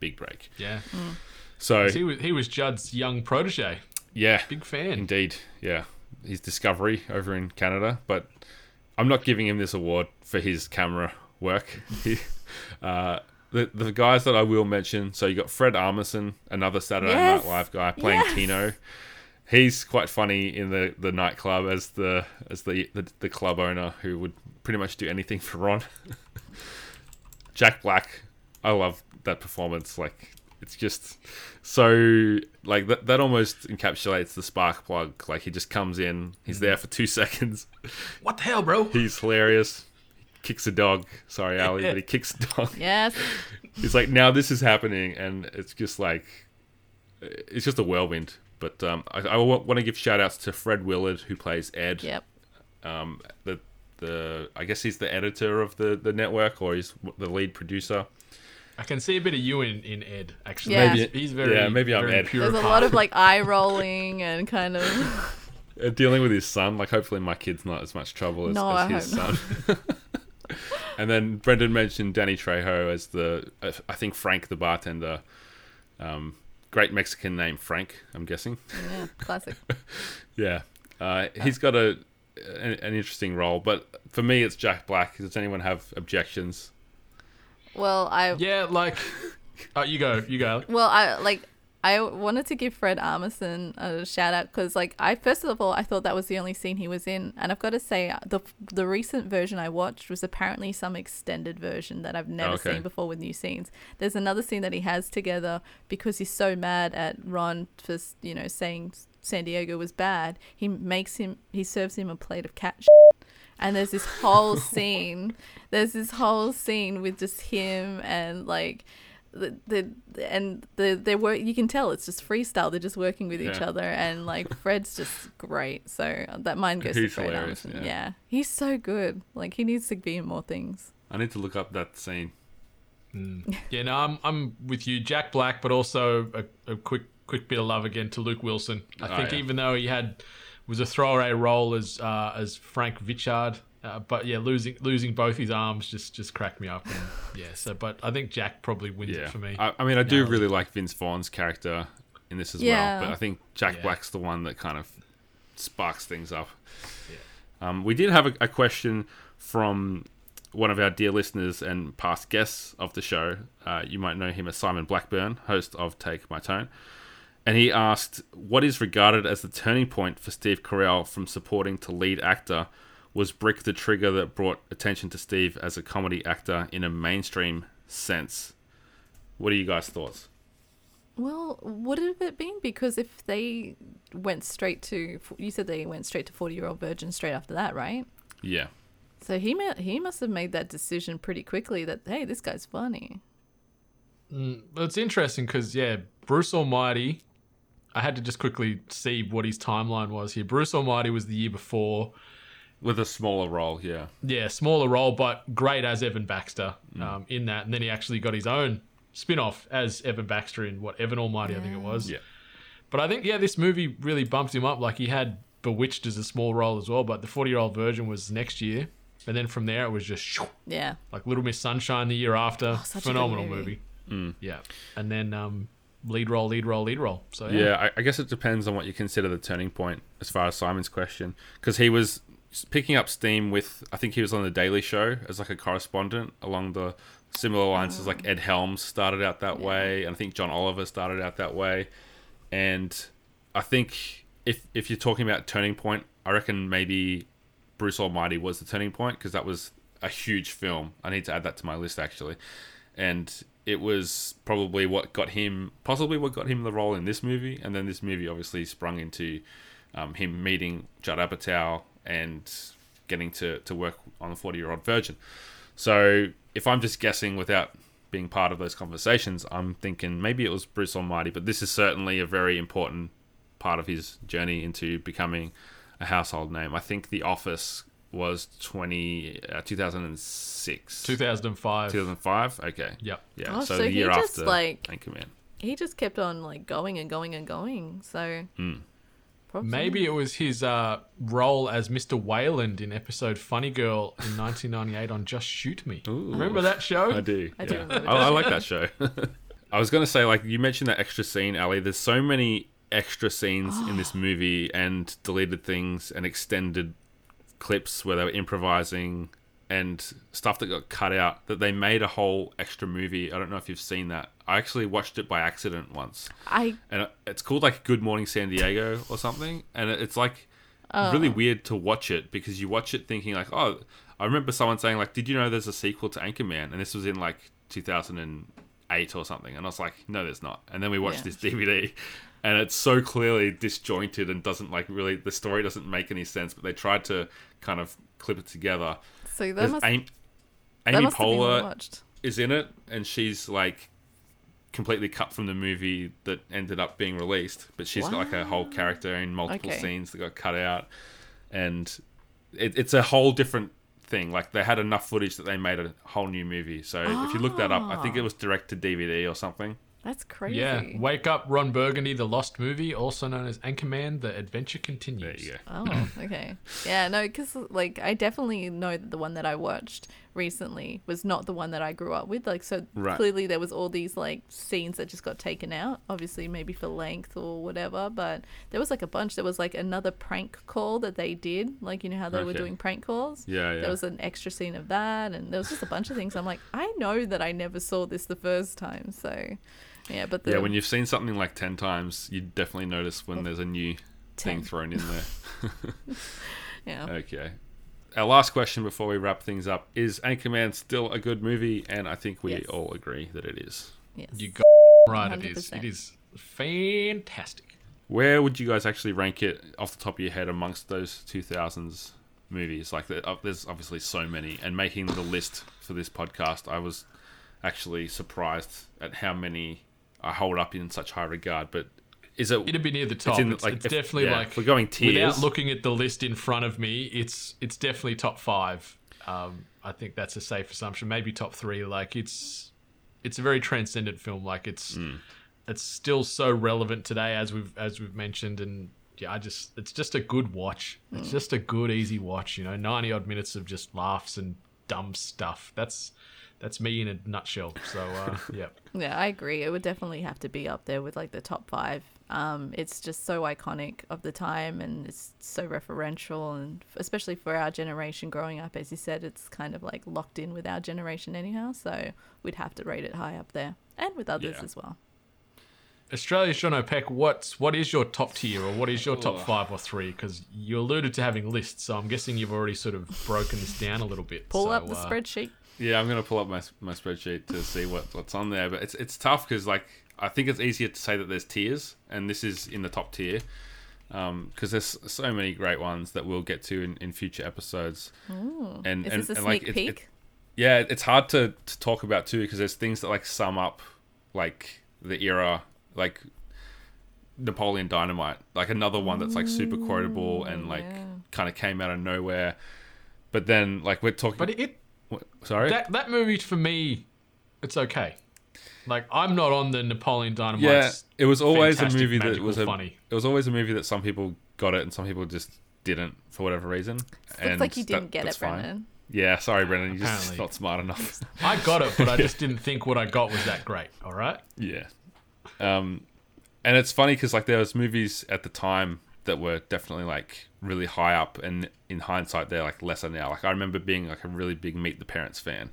big break. Yeah. So He was he was Judd's young protege. yeah, Big fan. indeed, yeah, his discovery over in Canada. But I'm not giving him this award for his camera work. (laughs) Uh, the the guys that I will mention. So you got Fred Armisen, another Saturday Yes. Night Live guy playing Yes. Tino. He's quite funny in the, the nightclub as the as the, the the club owner who would pretty much do anything for Ron. (laughs) Jack Black, I love that performance. Like it's just so like that that almost encapsulates the spark plug. Like he just comes in, he's there mm-hmm. for two (laughs) seconds. What the hell, bro? He's hilarious. He kicks a dog. Sorry, Ali, but he kicks a dog. (laughs) Yes. He's like, now this is happening, and it's just like, it's just a whirlwind. But um, I, I want to give shout outs to Fred Willard, who plays Ed. Yep. Um, the the I guess he's the editor of the the network, or he's the lead producer. I can see a bit of you in, in Ed, actually. Yeah. He's, he's very, Yeah, maybe I'm very Ed. pure There's a lot of (laughs) like eye rolling and kind of. (laughs) Uh, dealing with his son. Like, hopefully, my kid's not as much trouble as, No, as I his hope son. (laughs) and then Brendan mentioned Danny Trejo as the, uh, I think Frank the bartender. Um, great Mexican name, Frank. I'm guessing. Yeah, classic. (laughs) Yeah, uh, he's got a an, an interesting role, but for me, it's Jack Black. Does anyone have objections? Well, I Yeah, like. Oh, you go. You go. Well, I like I wanted to give Fred Armisen a shout out because, like, I first of all I thought that was the only scene he was in, and I've got to say uh, the the recent version I watched was apparently some extended version that I've never Okay. seen before with new scenes. There's another scene that he has together because he's so mad at Ron for you know saying San Diego was bad. He makes him he serves him a plate of cat. Shit. And there's this whole (laughs) scene. There's this whole scene with just him and like the, the and the they work you can tell it's just freestyle they're just working with each other and like fred's just great so that mine goes He's to fred hilarious, Armisen. yeah. yeah. he's so good like he needs to be in more things I need to look up that scene. (laughs) Yeah, no, I'm I'm with you, Jack Black, but also a, a quick quick bit of love again to Luke Wilson. I Oh, think yeah. even though he had was a throwaway role as uh, as Frank Vichard, uh, but yeah, losing losing both his arms just just cracked me up. And, (laughs) yeah, so but I think Jack probably wins Yeah. it for me. I, I mean, I do Nailed really like Vince Vaughn's character in this as Yeah. well, but I think Jack Yeah. Black's the one that kind of sparks things up. Yeah. Um, we did have a, a question from one of our dear listeners and past guests of the show. Uh, you might know him as Simon Blackburn, host of Take My Tone. And he asked, What is regarded as the turning point for Steve Carell from supporting to lead actor? Was Brick the trigger that brought attention to Steve as a comedy actor in a mainstream sense? What are you guys' thoughts? Well, would it have it been? Because if they went straight to, you said they went straight to Forty Year Old Virgin straight after that, right? Yeah. So he ma- he must have made that decision pretty quickly. That hey, this guy's funny. Mm, well, it's interesting because yeah, Bruce Almighty. I had to just quickly see what his timeline was here. Bruce Almighty was the year before. With a smaller role, yeah. Yeah, smaller role, but great as Evan Baxter Mm. um, in that. And then he actually got his own spin off as Evan Baxter in what, Evan Almighty, I think it was. Yeah. But I think, yeah, this movie really bumped him up. Like he had Bewitched as a small role as well, but the 40 year old virgin was next year. And then from there, it was just shoo, Yeah. like Little Miss Sunshine the year after. Oh, such a good Phenomenal movie. movie. Yeah. And then um, lead role, lead role, lead role. So, yeah. Yeah, I, I guess it depends on what you consider the turning point as far as Simon's question. Because he was picking up steam with, I think he was on The Daily Show as like a correspondent along the similar lines as like Ed Helms started out that way. And I think John Oliver started out that way. And I think if, if you're talking about turning point, I reckon maybe Bruce Almighty was the turning point because that was a huge film. I need to add that to my list actually. And it was probably what got him, possibly what got him the role in this movie. And then this movie obviously sprung into um, him meeting Judd Apatow and getting to, to work on the 40 year old virgin. So if I'm just guessing without being part of those conversations, I'm thinking maybe it was Bruce Almighty, but this is certainly a very important part of his journey into becoming a household name. I think The Office was 20, uh, 2006. 2005. 2005? Okay. Yep. Yeah, Oh, so, so the he year just, after like- Anchorman. He just kept on like going and going and going. So Hmm. Props on Maybe it was his uh, role as Mr. Wayland in episode Funny Girl in 1998 on Just Shoot Me. Ooh. Remember that show? I do. I do yeah. remember I, I like that show. (laughs) I was gonna say, like you mentioned that extra scene, Ali. There's so many extra scenes in this (gasps) movie, and deleted things, and extended clips where they were improvising, and stuff that got cut out. That they made a whole extra movie. I don't know if you've seen that. I actually watched it by accident once, I and it's called like Good Morning San Diego or something, and it's like really oh. weird to watch it because you watch it thinking like, oh, I remember someone saying like, did you know there's a sequel to Anchorman, and this was in like 2008 or something, and I was like, no, there's not, and then we watched Yeah. this DVD. And it's so clearly disjointed and doesn't like really the story doesn't make any sense. But they tried to kind of clip it together. so that There's must Amy, that Amy must Poehler is in it, and she's like completely cut from the movie that ended up being released. But she's got like a whole character in multiple Okay. scenes that got cut out, and it, it's a whole different thing. Like they had enough footage that they made a whole new movie. So if you look that up, I think it ah. was direct to DVD or something. That's crazy. Yeah. Wake Up Ron Burgundy, The Lost Movie, also known as Anchorman, The Adventure There Continues. you go. Oh, okay. Yeah, no, because like I definitely know that the one that I watched recently was not the one that I grew up with. Like, so Right. clearly there was all these like scenes that just got taken out, obviously maybe for length or whatever. But there was like a bunch. There was like another prank call that they did, like you know how they were doing prank calls. Yeah, yeah. There was an extra scene of that, and there was just a bunch of things. I'm like, I know that I never saw this the first time, so yeah. But the, Yeah, when you've seen something like ten times, you definitely notice when there's a new thing thrown in there. (laughs) yeah. (laughs) Okay. Our last question before we wrap things up is Anchorman still a good movie? And I think we Yes. all agree that it is. Yes. You got right, it is. 100%. It is fantastic. Where would you guys actually rank it off the top of your head amongst those 2000s movies? Like, uh, there's obviously so many. And making the list for this podcast, I was actually surprised at how many I hold up in such high regard. But is it. It'd be near the top. in, It's, like, it's if- definitely yeah, like we're going tiers. Without looking at the list in front of me, it's it's definitely top five. Um, I think that's a safe assumption. Maybe top three. Like it's it's a very transcendent film. Like it's Hmm. it's still so relevant today, as we've as we've mentioned, and yeah, I just it's just a good watch. It's just a good easy watch. You know, ninety odd minutes of just laughs and dumb stuff. That's that's me in a nutshell. So uh, (laughs) yeah, Yeah, I agree. It would definitely have to be up there with like the top five. Um, it's just so iconic of the time, and it's so referential, and especially for our generation growing up, as you said, it's kind of like locked in with our generation anyhow. So we'd have to rate it high up there, and with others Yeah. as well. Australia's John O'Peck. What's what is your top tier, or what is your top five or three? Because you alluded to having lists, so I'm guessing you've already sort of broken this down a little bit. Pull So, up the uh, spreadsheet. Yeah, I'm gonna pull up my my spreadsheet to see what, what's on there, but it's it's tough because like I think it's easier to say that there's tiers, and this is in the top tier um, because there's so many great ones that we'll get to in, in future episodes. and Is and, this a and, sneak like it- peek? it- yeah, it's hard to, to talk about too because there's things that like sum up like the era, like Napoleon Dynamite, like another one that's like super quotable and like yeah. kind of came out of nowhere. But then like we're talking. But it what- sorry. that that movie for me, it's okay. Like I'm not on the Napoleon Dynamite. yeah, it was always a movie that was a, funny. It was always a movie that some people got it and some people just didn't for whatever reason. Looks like you that- didn't get it, fine. Brendan. Yeah, sorry, Brendan. You're just Apparently. not smart enough. (laughs) I got it, but I just (laughs) didn't think what I got was that great. All right. Yeah. Um, and it's funny because like there was movies at the time that were definitely like really high up, and in hindsight they're like lesser now. Like I remember being like a really big Meet the Parents fan,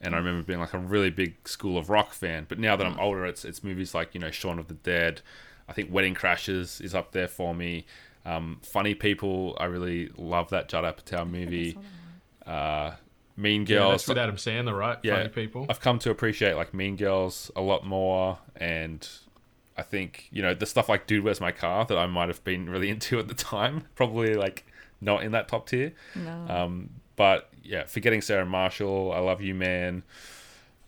and I remember being like a really big School of Rock fan. But now that I'm older, it's it's movies like you know Shaun of the Dead. I think Wedding Crashers is up there for me. Um, Funny People, I really love that Judd Apatow movie. Uh, mean Yeah, Girls, that's with Adam Sandler, right? yeah, Funny people. I've come to appreciate like Mean Girls a lot more, and I think you know the stuff like Dude, Where's My Car that I might have been really (laughs) into at the time, probably like not in that top tier. No. Um, but yeah, forgetting Sarah Marshall, I love you, man.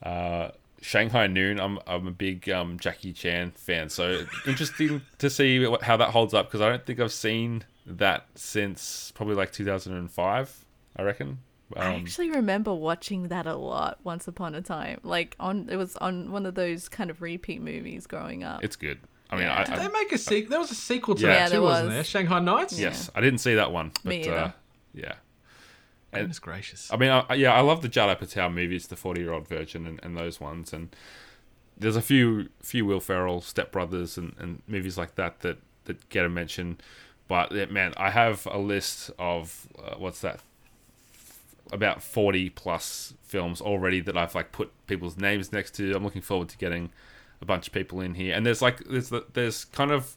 Uh, Shanghai Noon, I'm I'm a big um, Jackie Chan fan, so interesting to see what, how that holds up because I don't think I've seen that since probably like 2005. I reckon. I Um, actually remember watching that a lot once upon a time. Like on it was on one of those kind of repeat movies growing up. it's good. I mean, Yeah. I, Did I, they make a sequel? There was a sequel to Yeah. that too, there wasn't was. there? Shanghai Nights. Yes, I didn't see that one, but Me uh, either. yeah. Goodness gracious. I mean, I, yeah, I love the Judd Apatow movies, the Forty Year Old Virgin, and, and those ones. And there's a few few Will Ferrell, Step Brothers, and, and movies like that that that get a mention. But yeah, man, I have a list of uh, what's that? About forty plus films already that I've like put people's names next to. I'm looking forward to getting a bunch of people in here. And there's like there's the, there's kind of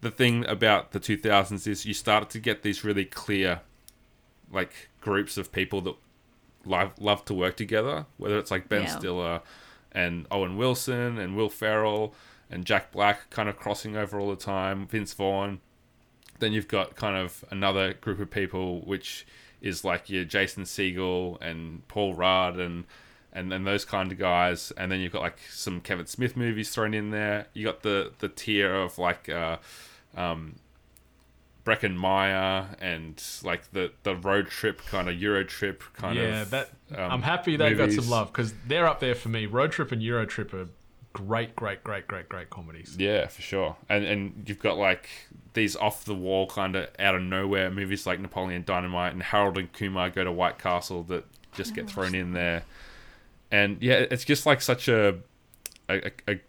the thing about the 2000s is you started to get these really clear like groups of people that love love to work together. Whether it's like Ben Yeah. Stiller and Owen Wilson and Will Ferrell and Jack Black kind of crossing over all the time, Vince Vaughn. Then you've got kind of another group of people which is like your Jason Segel and Paul Rudd and and and those kind of guys. And then you've got like some Kevin Smith movies thrown in there. You got the the tier of like uh, um, Breckin Meyer and like the the road trip kind of Euro trip kind yeah, of. Yeah, that um, I'm happy they got some love because they're up there for me. Road Trip and Euro Trip are great, great, great, great, great comedies. Yeah, for sure. And and you've got like these off the wall kind of out of nowhere movies like Napoleon Dynamite and Harold and Kumar Go to White Castle that just get thrown in there. And yeah, it's just like such a a, a, a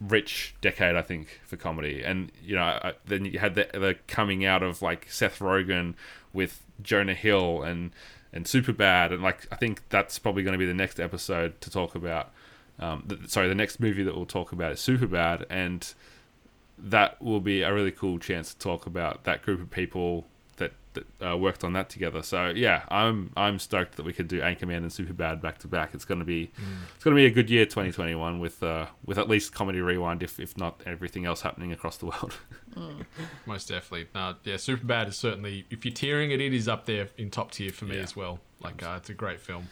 rich decade, I think, for comedy. And you know, I, then you had the the coming out of like Seth Rogen with Jonah Hill and and Superbad, and like I think that's probably going to be the next episode to talk about. Um, th- sorry, the next movie that we'll talk about is Superbad, and that will be a really cool chance to talk about that group of people that, that uh, worked on that together. So yeah, I'm I'm stoked that we could do Anchorman and Superbad back to back. It's gonna be it's gonna be a good year 2021 with uh, with at least Comedy Rewind, if if not everything else happening across the world. (laughs) Most definitely. No, yeah, Superbad is certainly if you're tearing it, it is up there in top tier for me Yeah. as well. Like uh, it's a great film.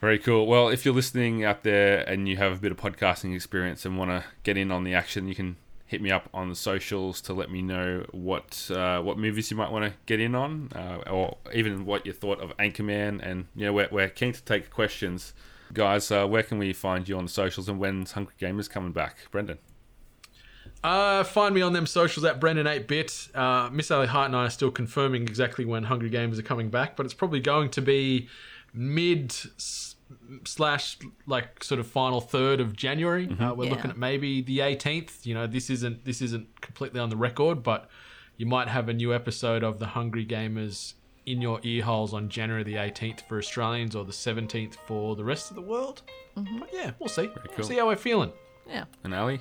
Very cool. Well, if you're listening out there and you have a bit of podcasting experience and want to get in on the action, you can hit me up on the socials to let me know what uh, what movies you might want to get in on, uh, or even what you thought of Anchorman. And you know, we're, we're keen to take questions, guys. Uh, where can we find you on the socials, and when's Hungry Gamers coming back, Brendan? Uh, find me on them socials at Brendan8bit. Uh, Miss Ali Hart and I are still confirming exactly when Hungry Games are coming back, but it's probably going to be mid slash like sort of final third of January. Mm-hmm. Uh, we're Yeah. looking at maybe the 18th. You know, this isn't this isn't completely on the record, but you might have a new episode of the Hungry Gamers in your ear holes on January the 18th for Australians or the 17th for the rest of the world. Mm-hmm. But yeah, we'll see. cool. We'll see how we're feeling. Yeah. And Ali?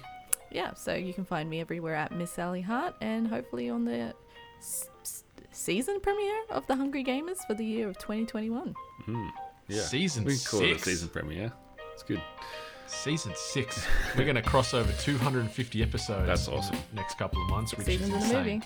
Yeah, so you can find me everywhere at Miss Ali Hart and hopefully on the s- s- season premiere of The Hungry Gamers for the year of 2021. Hmm. Yeah. Season we can call it a six. season premiere. It's good. Season six. We're going to cross over 250 episodes. That's in the awesome. next couple of months, which Seasons is in the insane.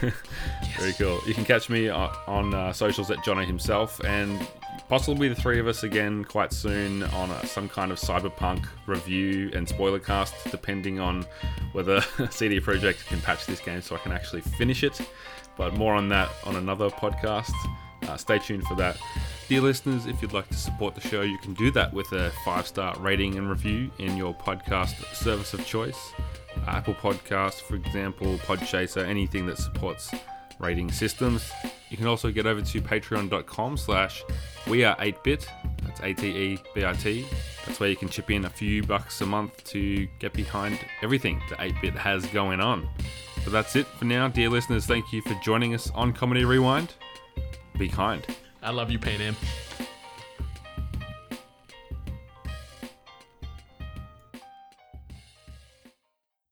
movie. (laughs) Very cool. You can catch me on, on uh, socials at Jono himself, and possibly the three of us again quite soon on uh some kind of cyberpunk review and spoiler cast, depending on whether (laughs) CD Projekt can patch this game so I can actually finish it. But more on that on another podcast. Uh, stay tuned for that. Dear listeners, if you'd like to support the show, you can do that with a five star rating and review in your podcast service of choice. Uh, Apple Podcasts, for example, Podchaser, anything that supports rating systems. You can also get over to patreon.com slash we are 8bit. That's A-T-E-B-I-T. That's where you can chip in a few bucks a month to get behind everything that 8bit has going on. But that's it for now, dear listeners. Thank you for joining us on Comedy Rewind. Be kind. I love you, Pan Am.